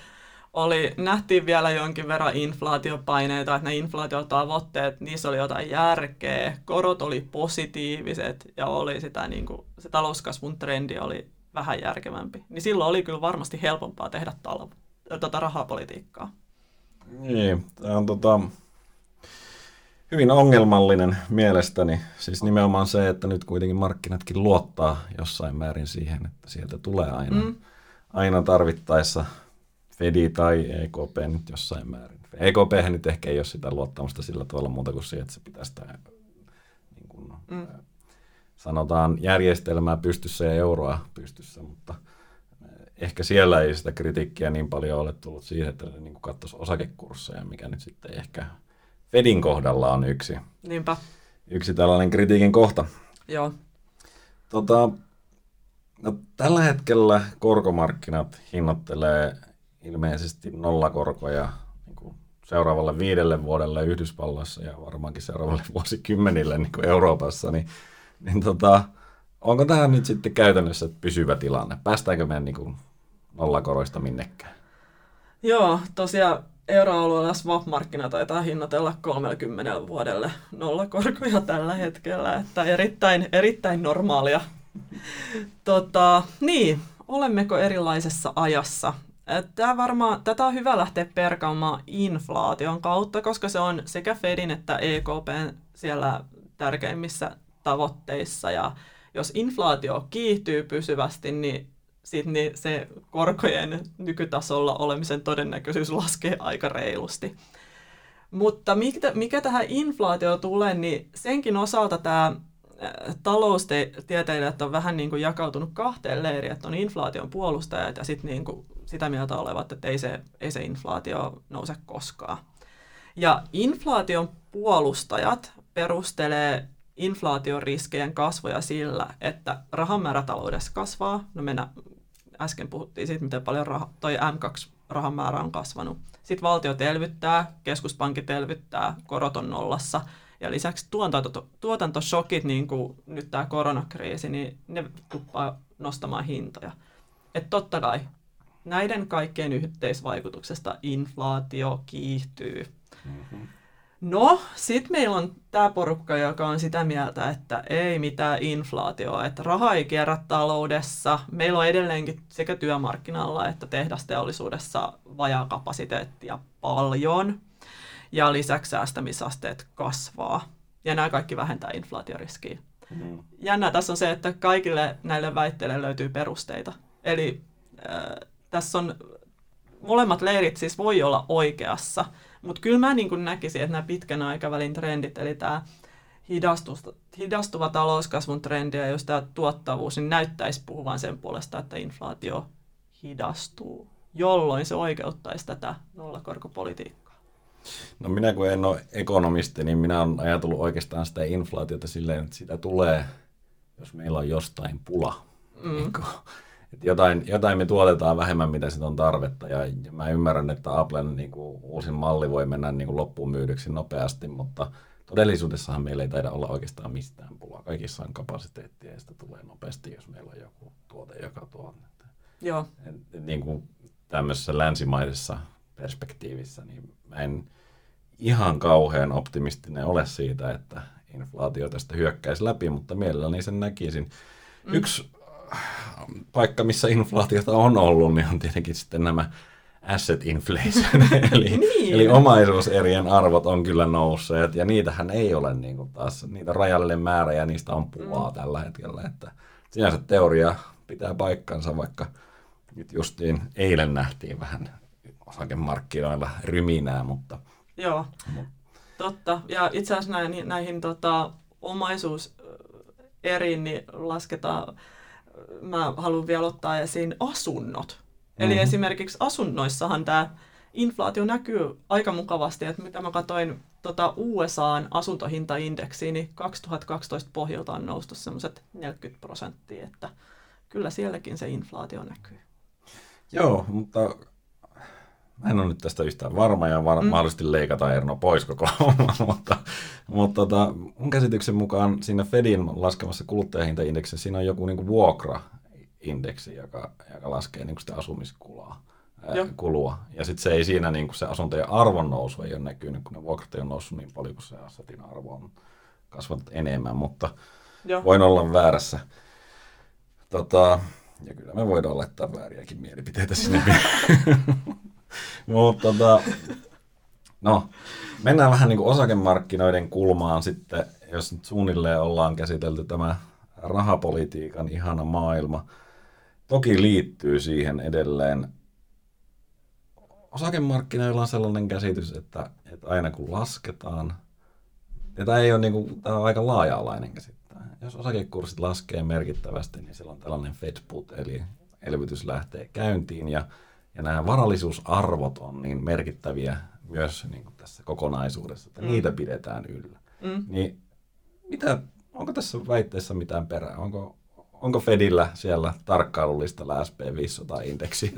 oli, nähtiin vielä jonkin verran inflaatiopaineita, että ne inflaatiotavoitteet, niissä oli jotain järkeä, korot oli positiiviset ja oli sitä, niin kuin, se talouskasvun trendi oli vähän järkevämpi. Niin silloin oli kyllä varmasti helpompaa tehdä talo, tota rahapolitiikkaa. Niin, tämä on tota, hyvin ongelmallinen mielestäni. Siis nimenomaan se, että nyt kuitenkin markkinatkin luottaa jossain määrin siihen, että sieltä tulee aina, mm. aina tarvittaessa Fedi tai EKP nyt jossain määrin. EKP nyt ehkä ei ole sitä luottamusta sillä tavalla muuta kuin siihen, että se pitää sitä niin kuin, mm. sanotaan järjestelmää pystyssä ja euroa pystyssä, mutta ehkä siellä ei sitä kritiikkiä niin paljon ole tullut siihen, että ne niin katsoisi osakekursseja, mikä nyt sitten ehkä Fedin kohdalla on yksi, Niinpä. yksi tällainen kritiikin kohta. Joo. Tota, no, tällä hetkellä korkomarkkinat hinnoittelee ilmeisesti nollakorkoja niin kuin seuraavalle viidelle vuodelle Yhdysvalloissa ja varmaankin seuraavalle vuosikymmenille niin kuin Euroopassa, niin, niin tota, onko tähän nyt sitten käytännössä pysyvä tilanne? Päästäänkö me niin kuin nollakoroista minnekään? Joo, tosiaan euroalueella swap-markkina taitaa hinnoitella 30 vuodelle nollakorkoja tällä hetkellä, että erittäin, erittäin normaalia. Tota, niin, olemmeko erilaisessa ajassa? Tämä varmaan, tätä on hyvä lähteä perkaamaan inflaation kautta, koska se on sekä Fedin että EKPn siellä tärkeimmissä tavoitteissa. Ja jos inflaatio kiihtyy pysyvästi, niin sit niin se korkojen nykytasolla olemisen todennäköisyys laskee aika reilusti. Mutta mikä, mikä tähän inflaatio tulee, niin senkin osalta tämä taloustieteilijät on vähän niin kuin jakautunut kahteen leiriin, että on inflaation puolustajat ja sitten niin kuin sitä mieltä olevat, että ei se, ei se inflaatio nouse koskaan. Ja inflaation puolustajat perustelee inflaation riskejä kasvoja sillä, että rahamäärä taloudessa kasvaa. No me äsken puhuttiin siitä, miten paljon raha, toi M2 määrä on kasvanut. Sitten valtio elvyttää, keskuspankit elvyttää, korot on nollassa. Ja lisäksi tuotanto, tuotantoshokit, niin kuin nyt tämä koronakriisi, niin ne tuppaa nostamaan hintoja. Että totta kai näiden kaikkien yhteisvaikutuksesta inflaatio kiihtyy. Mm-hmm. No, sitten meillä on tämä porukka, joka on sitä mieltä, että ei mitään inflaatioa, että raha ei kierrä taloudessa. Meillä on edelleenkin sekä työmarkkinalla että tehdasteollisuudessa vajaa kapasiteettia paljon. Ja lisäksi säästämisasteet kasvaa. Ja nämä kaikki vähentää inflaatioriskiä. Mm. Jännä tässä on se, että kaikille näille väitteille löytyy perusteita. Eli äh, tässä on molemmat leirit siis voi olla oikeassa, mutta kyllä mä niin näkisin, että nämä pitkän aikavälin trendit, eli tämä hidastuva talouskasvun trendi ja just tämä tuottavuus, niin näyttäisi puhuvan sen puolesta, että inflaatio hidastuu, jolloin se oikeuttaisi tätä nollakorkopolitiikkaa. No minä kun en ole ekonomisti, niin minä olen ajatellut oikeastaan sitä inflaatiota silleen, että sitä tulee, jos meillä on jostain pula. Mm. Niin että jotain, jotain me tuotetaan vähemmän, mitä sitä on tarvetta. Ja, ja mä ymmärrän, että Applen niin kuin, uusin malli voi mennä niin kuin, loppuun myydyksi nopeasti, mutta todellisuudessahan meillä ei taida olla oikeastaan mistään pulaa. Kaikissa on kapasiteettia ja sitä tulee nopeasti, jos meillä on joku tuote, joka tuo. Joo. Et, niin kuin tämmöisessä länsimaisessa perspektiivissä, niin mä en ihan kauhean optimistinen ole siitä, että inflaatio tästä hyökkäisi läpi, mutta mielelläni sen näkisin. Mm. Yksi paikka, missä inflaatiota on ollut, niin on tietenkin sitten nämä asset inflation, (laughs) eli, niin. eli omaisuuserien arvot on kyllä nousseet, ja niitähän ei ole niin kuin taas, niitä rajallinen määrä, ja niistä on pulaa mm. tällä hetkellä, että sinänsä teoria pitää paikkansa, vaikka nyt justiin eilen nähtiin vähän osakemarkkinoilla ryminää, mutta... Joo, totta. Ja itse asiassa näihin, näihin tota, omaisuuseriin niin lasketaan, mä haluan vielä ottaa esiin asunnot. Mm-hmm. Eli mhm. esimerkiksi asunnoissahan tämä inflaatio näkyy aika mukavasti, että mitä mä katsoin tota USAn asuntohintaindeksiä, niin 2012 pohjalta on noustu semmoiset 40 prosenttia, että kyllä sielläkin se inflaatio näkyy. Joo, mutta mä en ole nyt tästä yhtään varma ja var- mm. mahdollisesti leikata Erno pois koko (laughs) mutta, mutta tota, mun käsityksen mukaan siinä Fedin laskemassa kuluttajahintaindeksissä siinä on joku niin vuokraindeksi, joka, joka laskee niin sitä asumiskulaa. Joo. kulua. Ja sitten se ei siinä niin se asuntojen arvon nousu ei ole näkynyt, kun ne vuokrat ei ole noussut niin paljon kuin se assetin arvo on kasvanut enemmän, mutta Joo. voin olla väärässä. Tota, ja kyllä me voidaan laittaa vääriäkin mielipiteitä sinne. (laughs) (laughs) mutta tota, no, mennään vähän niin kuin osakemarkkinoiden kulmaan sitten, jos nyt suunnilleen ollaan käsitelty tämä rahapolitiikan ihana maailma. Toki liittyy siihen edelleen osakemarkkinoilla on sellainen käsitys, että, että aina kun lasketaan, ja tämä, ei ole niin kuin, tämä on aika laaja-alainen käsitys. Jos osakekurssit laskee merkittävästi, niin silloin tällainen Fed put, eli elvytys lähtee käyntiin, ja, ja nämä varallisuusarvot on niin merkittäviä myös niin kuin tässä kokonaisuudessa, että mm. niitä pidetään yllä. Mm. Niin mitä, onko tässä väitteessä mitään perää? Onko, onko Fedillä siellä tarkkailulistalla SP500-indeksi?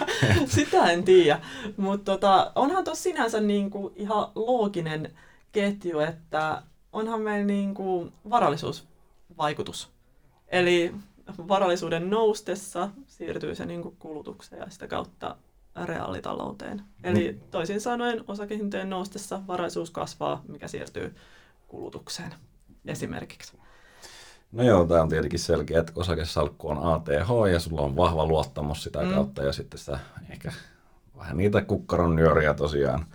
(laughs) Sitä en tiedä, mutta tota, onhan tuossa sinänsä niinku ihan looginen ketju, että onhan meillä niinku varallisuusvaikutus. Eli varallisuuden noustessa siirtyy se niinku kulutukseen ja sitä kautta reaalitalouteen. Eli toisin sanoen osakehintojen noustessa varallisuus kasvaa, mikä siirtyy kulutukseen esimerkiksi. No joo, tämä on tietenkin selkeä, että osakesalkku on ATH ja sulla on vahva luottamus sitä mm. kautta ja sitten sä ehkä vähän niitä kukkaron nyöriä tosiaan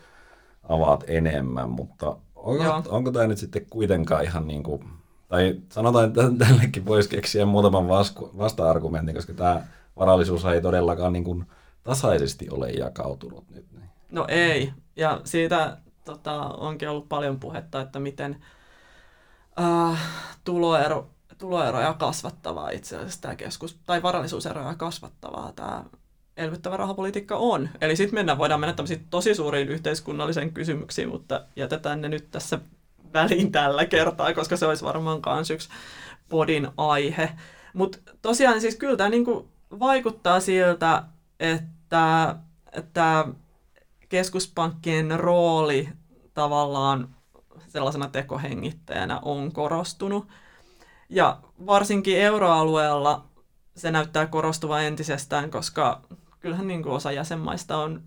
avaat enemmän, mutta onko, onko tämä nyt sitten kuitenkaan ihan niin kuin, tai sanotaan, että tällekin voisi keksiä muutaman vasta-argumentin, koska tämä varallisuus ei todellakaan niin kuin tasaisesti ole jakautunut nyt. Niin. No ei, ja siitä tota, onkin ollut paljon puhetta, että miten äh, tuloero tuloeroja kasvattavaa itse asiassa tämä keskus, tai varallisuuseroja kasvattavaa tämä elvyttävä rahapolitiikka on. Eli sitten mennään, voidaan mennä tosi suuriin yhteiskunnallisiin kysymyksiin, mutta jätetään ne nyt tässä väliin tällä kertaa, koska se olisi varmaan myös yksi podin aihe. Mutta tosiaan siis kyllä tämä niinku vaikuttaa siltä, että, että keskuspankkien rooli tavallaan sellaisena tekohengittäjänä on korostunut. Ja varsinkin euroalueella se näyttää korostuva entisestään, koska kyllähän niin kuin osa jäsenmaista on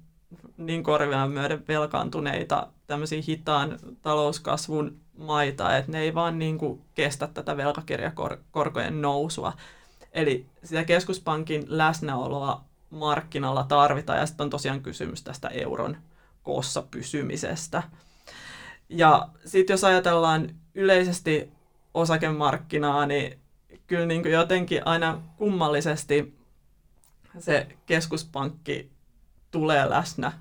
niin korvia myöden velkaantuneita tämmöisiä hitaan talouskasvun maita, että ne ei vaan niin kuin kestä tätä velkakirjakorkojen nousua. Eli sitä keskuspankin läsnäoloa markkinalla tarvitaan, ja sitten on tosiaan kysymys tästä euron koossa pysymisestä. Ja sitten jos ajatellaan yleisesti osakemarkkinaa, niin kyllä niin kuin jotenkin aina kummallisesti se keskuspankki tulee läsnä,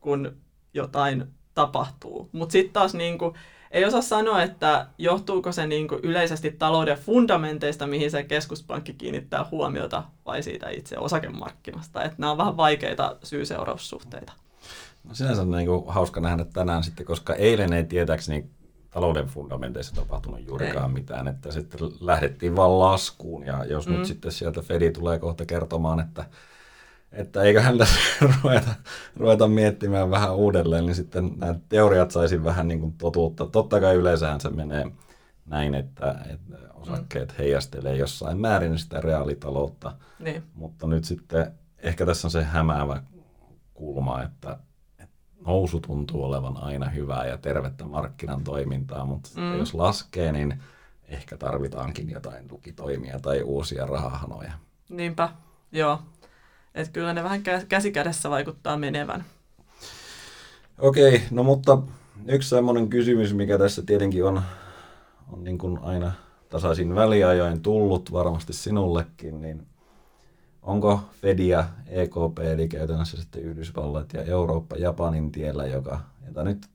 kun jotain tapahtuu. Mutta sitten taas niin kuin, ei osaa sanoa, että johtuuko se niin kuin yleisesti talouden fundamenteista, mihin se keskuspankki kiinnittää huomiota, vai siitä itse osakemarkkinasta. Että nämä on vähän vaikeita syy-seuraussuhteita. No sinänsä on niin kuin hauska nähdä tänään sitten, koska eilen ei tietääkseni talouden fundamenteissa tapahtunut juurikaan Ei. mitään, että sitten lähdettiin vaan laskuun ja jos mm. nyt sitten sieltä Fedi tulee kohta kertomaan, että että eiköhän tässä (laughs) ruveta, ruveta miettimään vähän uudelleen, niin sitten nämä teoriat saisi vähän niin kuin totuutta. Totta kai yleensähän se menee näin, että, että osakkeet mm. heijastelee jossain määrin sitä reaalitaloutta, niin. mutta nyt sitten ehkä tässä on se hämäävä kulma, että nousu tuntuu olevan aina hyvää ja tervettä markkinan toimintaa, mutta mm. jos laskee, niin ehkä tarvitaankin jotain tukitoimia tai uusia rahahanoja. Niinpä, joo. Että kyllä ne vähän käsikädessä vaikuttaa menevän. Okei, no mutta yksi semmoinen kysymys, mikä tässä tietenkin on, on niin kuin aina tasaisin väliajoin tullut varmasti sinullekin, niin onko Fed ja EKP, eli käytännössä sitten Yhdysvallat ja Eurooppa Japanin tiellä, joka, jota nyt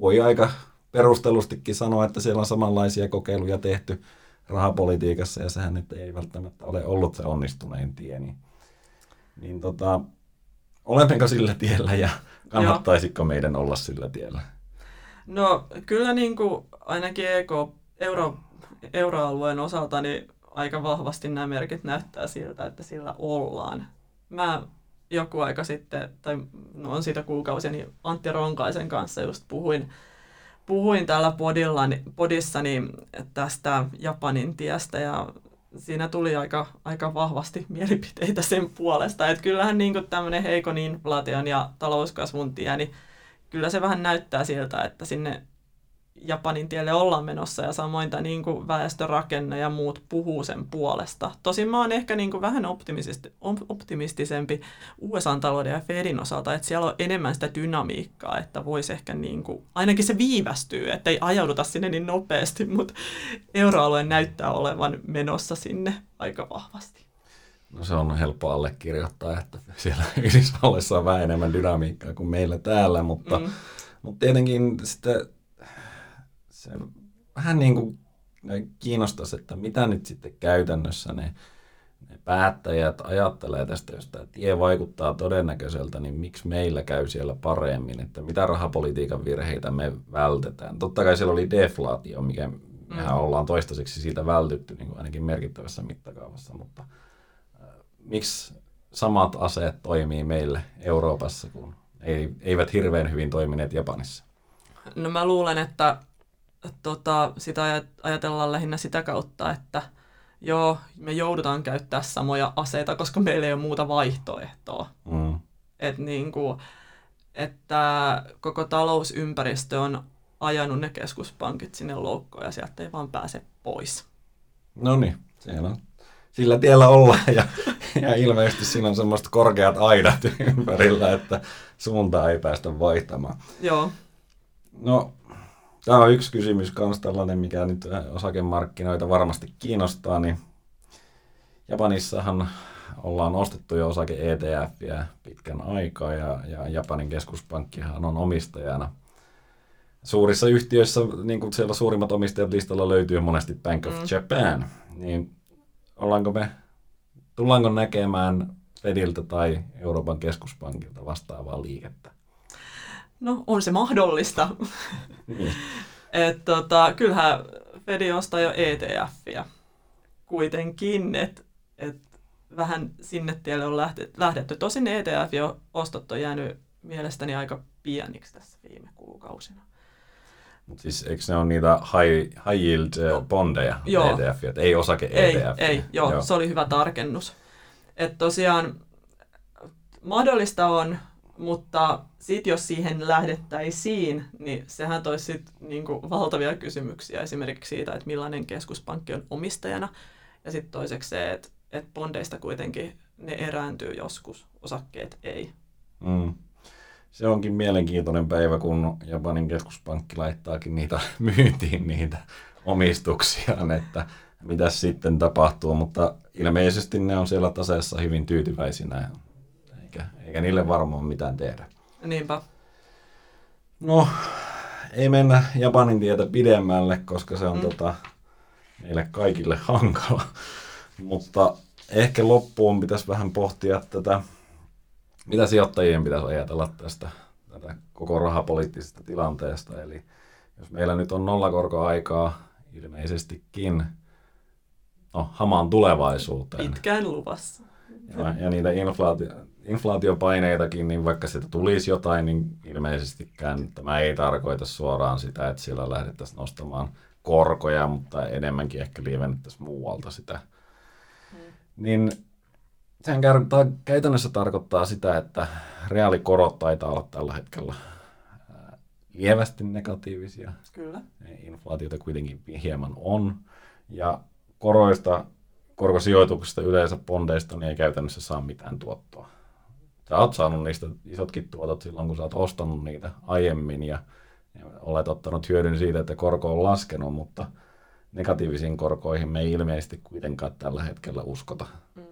voi aika perustelustikin sanoa, että siellä on samanlaisia kokeiluja tehty rahapolitiikassa, ja sehän nyt ei välttämättä ole ollut se onnistunein tie, niin, niin tota, olemmeko sillä tiellä ja kannattaisiko meidän olla sillä tiellä? No kyllä niin kuin ainakin EK, euro, euroalueen osalta niin aika vahvasti nämä merkit näyttää siltä, että sillä ollaan. Mä joku aika sitten, tai no on siitä kuukausia, niin Antti Ronkaisen kanssa just puhuin, puhuin täällä podilla, podissani tästä Japanin tiestä ja siinä tuli aika, aika vahvasti mielipiteitä sen puolesta. Että kyllähän niin tämmöinen heikon inflaation ja talouskasvun tie, niin kyllä se vähän näyttää siltä, että sinne Japanin tielle ollaan menossa ja samoin tämä niin kuin väestörakenne ja muut puhuu sen puolesta. Tosin mä oon ehkä niin kuin vähän optimistisempi USA-talouden ja Fedin osalta, että siellä on enemmän sitä dynamiikkaa, että voisi ehkä niin kuin, ainakin se viivästyy, että ei ajauduta sinne niin nopeasti, mutta euroalue näyttää olevan menossa sinne aika vahvasti. No se on helppo allekirjoittaa, että siellä (laughs) Yhdysvalloissa on vähän enemmän dynamiikkaa kuin meillä täällä, mutta, mm. mutta tietenkin sitten se vähän niin kuin kiinnostaisi, että mitä nyt sitten käytännössä ne, ne päättäjät ajattelee tästä, jos tämä tie vaikuttaa todennäköiseltä, niin miksi meillä käy siellä paremmin, että mitä rahapolitiikan virheitä me vältetään. Totta kai siellä oli deflaatio, mikä mehän mm. ollaan toistaiseksi siitä vältytty niin kuin ainakin merkittävässä mittakaavassa, mutta äh, miksi samat aseet toimii meille Euroopassa, kun ei, eivät hirveän hyvin toimineet Japanissa? No mä luulen, että tota, sitä ajatellaan lähinnä sitä kautta, että joo, me joudutaan käyttää samoja aseita, koska meillä ei ole muuta vaihtoehtoa. Mm. Et niin kuin, että koko talousympäristö on ajanut ne keskuspankit sinne loukkoon ja sieltä ei vaan pääse pois. No niin, siellä on. Sillä tiellä ollaan ja, ja ilmeisesti siinä on semmoista korkeat aidat ympärillä, että suuntaa ei päästä vaihtamaan. Joo. No Tämä on yksi kysymys myös tällainen, mikä nyt osakemarkkinoita varmasti kiinnostaa, niin Japanissahan ollaan ostettu jo osake ETFiä pitkän aikaa ja, ja Japanin keskuspankkihan on omistajana. Suurissa yhtiöissä, niin kuin siellä suurimmat omistajat listalla löytyy monesti Bank of mm. Japan, niin ollaanko me, tullaanko näkemään Fediltä tai Euroopan keskuspankilta vastaavaa liikettä? No, on se mahdollista. Niin. Et, tota, kyllähän Fedi ostaa jo ETFiä kuitenkin, että et vähän sinne tielle on lähdetty. Tosin ETF jo ostot on jäänyt mielestäni aika pieniksi tässä viime kuukausina. Mutta siis eikö ne ole niitä high, high yield no, bondeja, joo. ETF, ei osake ETF? Ei, ei joo, joo, se oli hyvä tarkennus. Että tosiaan mahdollista on mutta sitten jos siihen lähdettäisiin, niin sehän toisi sit niinku valtavia kysymyksiä esimerkiksi siitä, että millainen keskuspankki on omistajana. Ja sitten toiseksi se, että et bondeista kuitenkin ne erääntyy joskus, osakkeet ei. Mm. Se onkin mielenkiintoinen päivä, kun Japanin keskuspankki laittaakin niitä (laughs) myyntiin niitä omistuksiaan, että mitä sitten tapahtuu, mutta ilmeisesti ne on siellä taseessa hyvin tyytyväisinä eikä, eikä niille varmaan mitään tehdä. Niinpä. No, ei mennä Japanin tietä pidemmälle, koska se on mm. tota, meille kaikille hankala. (laughs) Mutta ehkä loppuun pitäisi vähän pohtia tätä, mitä sijoittajien pitäisi ajatella tästä tätä koko rahapoliittisesta tilanteesta. Eli jos meillä nyt on nollakorkoaikaa ilmeisestikin no, hamaan tulevaisuuteen. Pitkään luvassa. Ja, ja niitä inflaatio, inflaatiopaineitakin, niin vaikka sitä tulisi jotain, niin ilmeisestikään tämä ei tarkoita suoraan sitä, että siellä lähdettäisiin nostamaan korkoja, mutta enemmänkin ehkä lievennettäisiin muualta sitä. Hmm. Niin sehän käytännössä tarkoittaa sitä, että reaalikorot taitaa olla tällä hetkellä lievästi negatiivisia. Kyllä. Inflaatiota kuitenkin hieman on. Ja koroista, korkosijoituksista yleensä bondeista, niin ei käytännössä saa mitään tuottoa sä oot saanut niistä isotkin tuotot silloin, kun sä oot ostanut niitä aiemmin ja, ja olet ottanut hyödyn siitä, että korko on laskenut, mutta negatiivisiin korkoihin me ei ilmeisesti kuitenkaan tällä hetkellä uskota. Mm.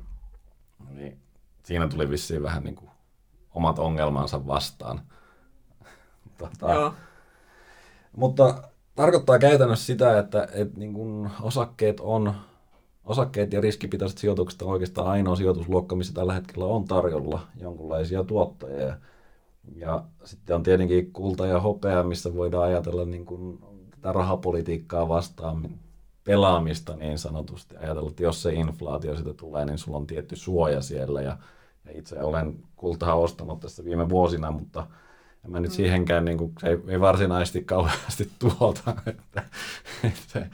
Niin siinä tuli vissiin vähän niin kuin omat ongelmansa vastaan. (laughs) tota, Joo. Mutta tarkoittaa käytännössä sitä, että, että niin kuin osakkeet on osakkeet ja riskipitoiset sijoitukset on oikeastaan ainoa sijoitusluokka, missä tällä hetkellä on tarjolla jonkinlaisia tuottoja. Ja, ja sitten on tietenkin kulta ja hopea, missä voidaan ajatella niin kuin tätä rahapolitiikkaa vastaan pelaamista niin sanotusti. Ajatella, että jos se inflaatio sitä tulee, niin sulla on tietty suoja siellä. Ja, ja itse olen kultaa ostanut tässä viime vuosina, mutta en mä nyt mm. siihenkään, niin kuin, se ei, ei varsinaisesti kauheasti tuota. (laughs) Että, että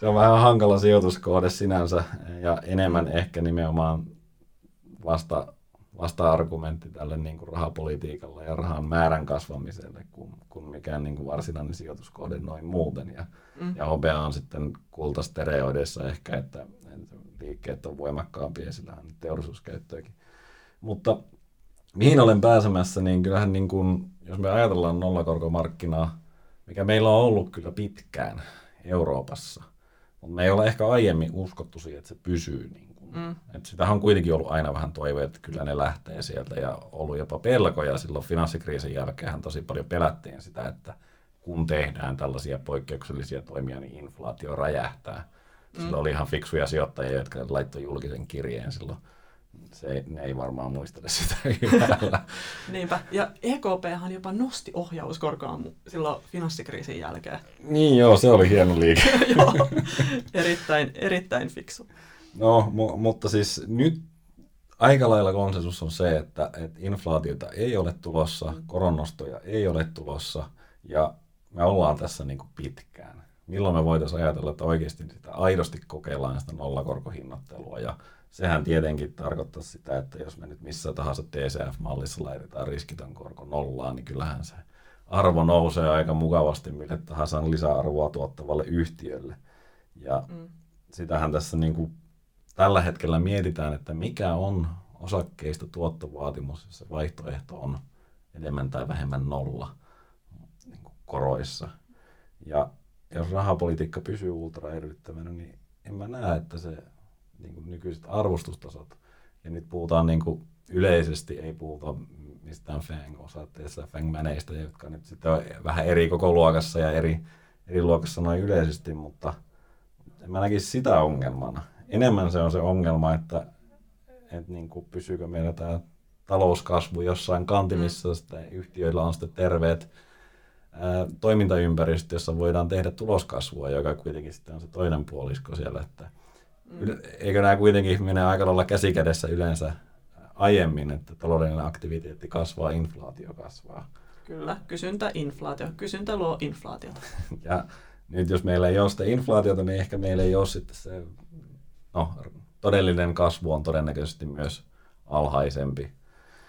se on vähän hankala sijoituskohde sinänsä ja enemmän mm. ehkä nimenomaan vasta, vasta-argumentti tälle niin kuin rahapolitiikalle ja rahan määrän kasvamiselle kuin, kuin mikään niin kuin varsinainen sijoituskohde noin muuten. Ja, mm. ja hopea on sitten kultastereoidessa ehkä, että, että liikkeet on voimakkaampia ja sillä on teollisuuskäyttöäkin. Mutta mihin olen pääsemässä, niin kyllähän niin kuin, jos me ajatellaan nollakorkomarkkinaa, mikä meillä on ollut kyllä pitkään Euroopassa – mutta me ei ole ehkä aiemmin uskottu siihen, että se pysyy. Niin kuin. Mm. Et sitä on kuitenkin ollut aina vähän toive, että kyllä ne lähtee sieltä ja ollut jopa pelkoja. Silloin finanssikriisin jälkeen tosi paljon pelättiin sitä, että kun tehdään tällaisia poikkeuksellisia toimia, niin inflaatio räjähtää. Mm. oli ihan fiksuja sijoittajia, jotka laittoi julkisen kirjeen silloin se, ne ei varmaan muistele sitä (laughs) hyvällä. Niinpä. Ja EKP jopa nosti ohjauskorkoa silloin finanssikriisin jälkeen. Niin joo, se oli hieno liike. (laughs) joo, erittäin, erittäin fiksu. No, mu- mutta siis nyt aika lailla konsensus on se, että, että inflaatiota ei ole tulossa, mm. koronnostoja ei ole tulossa ja me ollaan tässä niin kuin pitkään. Milloin me voitaisiin ajatella, että oikeasti sitä aidosti kokeillaan sitä nollakorkohinnottelua ja sehän tietenkin tarkoittaa sitä, että jos me nyt missä tahansa TCF-mallissa laitetaan riskitön korko nollaan, niin kyllähän se arvo nousee aika mukavasti mille tahansa lisäarvoa tuottavalle yhtiölle. Ja mm. sitähän tässä niin kuin tällä hetkellä mietitään, että mikä on osakkeista tuottovaatimus, jos se vaihtoehto on enemmän tai vähemmän nolla niin kuin koroissa. Ja jos rahapolitiikka pysyy ultra niin en mä näe, että se niin kuin nykyiset arvostustasot. Ja nyt puhutaan niin kuin yleisesti, ei puhuta mistään FANG-osatteista, FANG-mäneistä, jotka nyt sitten on vähän eri koko luokassa ja eri, eri luokassa noin yleisesti, mutta en mä näkisi sitä ongelmana. Enemmän se on se ongelma, että, että niin kuin pysyykö meillä tämä talouskasvu jossain kantimissa, mm. sitten yhtiöillä on sitten terveet ää, toimintaympäristö, jossa voidaan tehdä tuloskasvua, joka kuitenkin sitten on se toinen puolisko siellä, että Mm. Eikö nämä kuitenkin mene aika lailla käsikädessä yleensä aiemmin, että taloudellinen aktiviteetti kasvaa, inflaatio kasvaa. Kyllä, kysyntä, inflaatio. Kysyntä luo inflaatiota. (laughs) ja nyt jos meillä ei ole sitä inflaatiota, niin ehkä meillä ei ole sitten se, no, todellinen kasvu on todennäköisesti myös alhaisempi.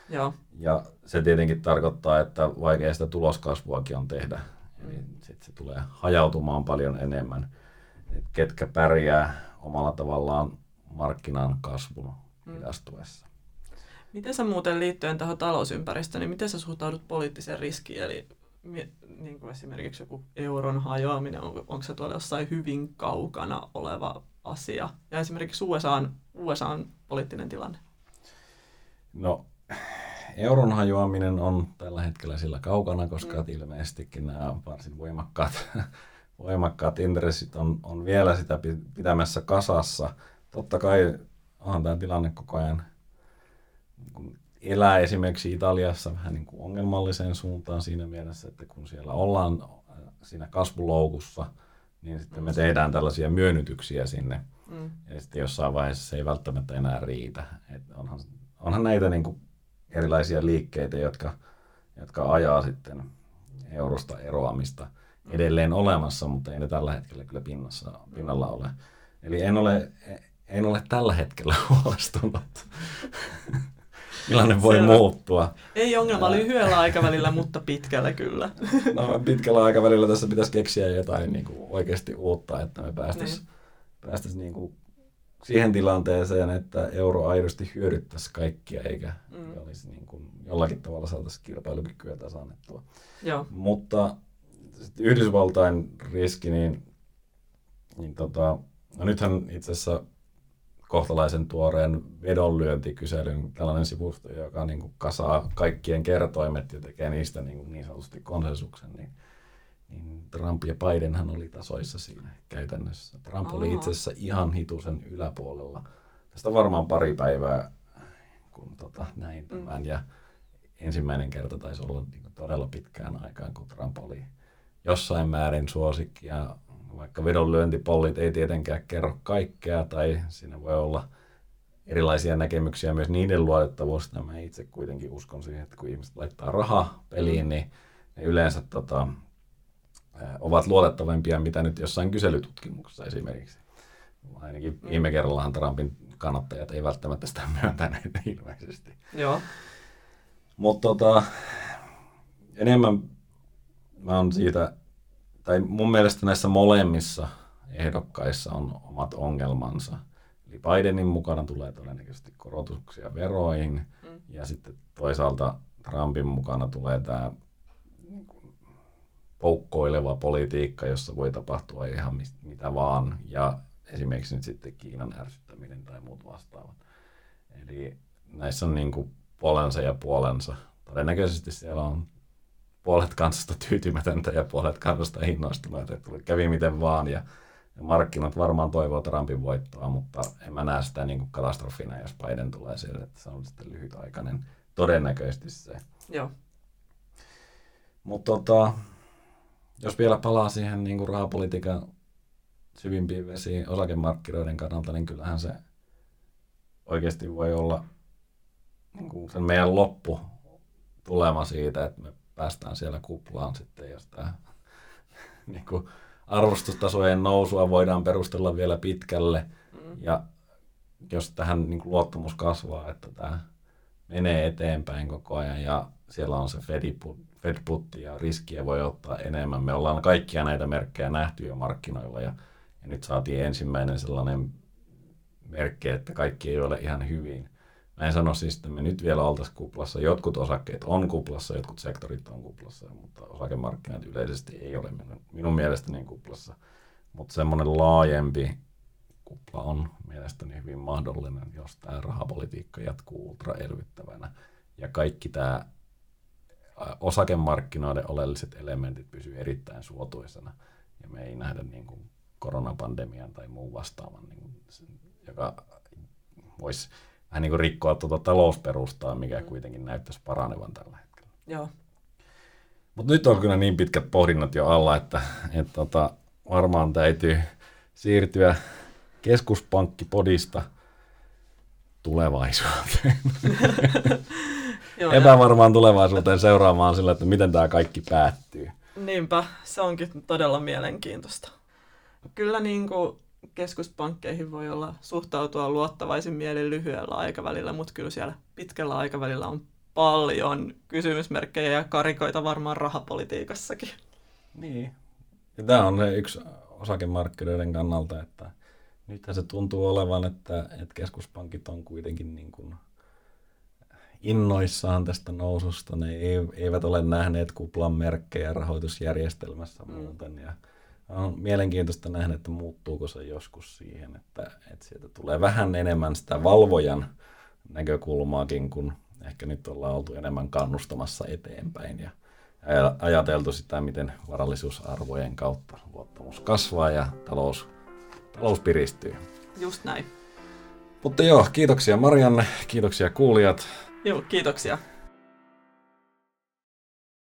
Joo. Ja se tietenkin tarkoittaa, että vaikea sitä tuloskasvuakin on tehdä. Eli sitten se tulee hajautumaan paljon enemmän. Et ketkä pärjää omalla tavallaan markkinan kasvun mm. hidastuessa. Miten sä muuten liittyen tähän talousympäristöön, niin miten sä suhtaudut poliittiseen riskiin? Eli niin kuin esimerkiksi joku euron hajoaminen, on, onko se tuolla jossain hyvin kaukana oleva asia? Ja esimerkiksi USA on, USA on poliittinen tilanne. No, euron hajoaminen on tällä hetkellä sillä kaukana, koska mm. ilmeisestikin nämä varsin voimakkaat voimakkaat intressit on, on vielä sitä pitämässä kasassa. Totta kai onhan tämä tilanne koko ajan niin elää esimerkiksi Italiassa vähän niin kuin ongelmalliseen suuntaan siinä mielessä, että kun siellä ollaan äh, siinä kasvuloukussa, niin sitten me tehdään tällaisia myönnytyksiä sinne. Mm. Ja sitten jossain vaiheessa se ei välttämättä enää riitä. Et onhan, onhan näitä niin kuin erilaisia liikkeitä, jotka, jotka ajaa sitten eurosta eroamista – edelleen olemassa, mutta ei ne tällä hetkellä kyllä pinnassa, pinnalla ole. Eli en ole, en ole tällä hetkellä (laughs) huolestunut. Millainen voi Selvä. muuttua? Ei ongelma lyhyellä aikavälillä, mutta pitkällä kyllä. (laughs) No, pitkällä aikavälillä tässä pitäisi keksiä jotain niin kuin oikeasti uutta, että me päästäisiin niin. päästäisi niin kuin siihen tilanteeseen, että euro aidosti hyödyttäisi kaikkia, eikä mm. olisi niin kuin jollakin tavalla saataisiin kilpailukykyä tasannettua. Joo. Mutta Yhdysvaltain riski, niin niin tota, no nythän itse asiassa kohtalaisen tuoreen vedonlyöntikyselyn tällainen sivusto, joka niin kuin kasaa kaikkien kertoimet ja tekee niistä niin, kuin niin sanotusti konsensuksen, niin, niin Trump ja Bidenhan oli tasoissa siinä käytännössä. Trump Aha. oli itse asiassa ihan hitusen yläpuolella. Tästä varmaan pari päivää, kun tota, näin mm. tämän. Mm. Ja ensimmäinen kerta taisi olla niin kuin todella pitkään aikaan, kun Trump oli jossain määrin suosikki ja vaikka vedonlyöntipollit ei tietenkään kerro kaikkea tai siinä voi olla erilaisia näkemyksiä myös niiden luotettavuudesta. Mä itse kuitenkin uskon siihen, että kun ihmiset laittaa rahaa peliin, niin ne yleensä tota, ovat luotettavampia, mitä nyt jossain kyselytutkimuksessa esimerkiksi. Ainakin mm. viime kerrallahan Trumpin kannattajat ei välttämättä sitä (laughs) myöntäneet ilmeisesti. Joo. Mutta tota, enemmän mä oon siitä tai mun mielestä näissä molemmissa ehdokkaissa on omat ongelmansa. Eli Bidenin mukana tulee todennäköisesti korotuksia veroihin mm. ja sitten toisaalta Trumpin mukana tulee tämä poukkoileva politiikka, jossa voi tapahtua ihan mitä vaan ja esimerkiksi nyt sitten Kiinan ärsyttäminen tai muut vastaavat. Eli näissä on niin kuin puolensa ja puolensa. Todennäköisesti siellä on puolet kansasta tyytymätöntä ja puolet kansasta innostunut, että kävi miten vaan ja markkinat varmaan toivoo Trumpin voittoa, mutta en mä näe sitä niin kuin katastrofina, jos Biden tulee sieltä, että se on sitten lyhytaikainen todennäköisesti se. Joo. Mutta tota, jos vielä palaa siihen niin kuin rahapolitiikan syvimpiin vesiin osakemarkkinoiden kannalta, niin kyllähän se oikeasti voi olla niin kuin sen meidän loppu tulema siitä, että me päästään siellä kuplaan sitten, jos tämä (laughs) niin kuin arvostustasojen nousua voidaan perustella vielä pitkälle. Mm. Ja jos tähän niin kuin luottamus kasvaa, että tämä menee eteenpäin koko ajan ja siellä on se Fed-putti ja riskiä voi ottaa enemmän. Me ollaan kaikkia näitä merkkejä nähty jo markkinoilla ja, ja nyt saatiin ensimmäinen sellainen merkki, että kaikki ei ole ihan hyvin. Mä en sano siis, että me nyt vielä oltaisiin kuplassa. Jotkut osakkeet on kuplassa, jotkut sektorit on kuplassa, mutta osakemarkkinat yleisesti ei ole minun, mielestäni kuplassa. Mutta semmoinen laajempi kupla on mielestäni hyvin mahdollinen, jos tämä rahapolitiikka jatkuu ultraelvyttävänä. Ja kaikki tämä osakemarkkinoiden oleelliset elementit pysyy erittäin suotuisena. Ja me ei nähdä niin kuin koronapandemian tai muun vastaavan, niin kuin, joka voisi vähän niin kuin rikkoa tuota talousperustaa, mikä mm. kuitenkin näyttäisi paranevan tällä hetkellä. Joo. Mutta nyt on kyllä niin pitkät pohdinnat jo alla, että, että tota, varmaan täytyy siirtyä keskuspankkipodista tulevaisuuteen. (laughs) Joo, Epävarmaan tulevaisuuteen seuraamaan sillä, että miten tämä kaikki päättyy. Niinpä, se onkin todella mielenkiintoista. Kyllä niin kuin keskuspankkeihin voi olla suhtautua luottavaisin mielin lyhyellä aikavälillä, mutta kyllä siellä pitkällä aikavälillä on paljon kysymysmerkkejä ja karikoita varmaan rahapolitiikassakin. Niin. Ja tämä on se yksi osakemarkkinoiden kannalta, että nyt se tuntuu olevan, että, että keskuspankit on kuitenkin niin kuin innoissaan tästä noususta. Ne eivät ole nähneet kuplan merkkejä rahoitusjärjestelmässä mm. muuten. Ja on mielenkiintoista nähdä, että muuttuuko se joskus siihen, että, että sieltä tulee vähän enemmän sitä valvojan näkökulmaakin, kun ehkä nyt ollaan oltu enemmän kannustamassa eteenpäin ja ajateltu sitä, miten varallisuusarvojen kautta luottamus kasvaa ja talous, talous piristyy. Just näin. Mutta joo, kiitoksia Marianne, kiitoksia kuulijat. Joo, kiitoksia.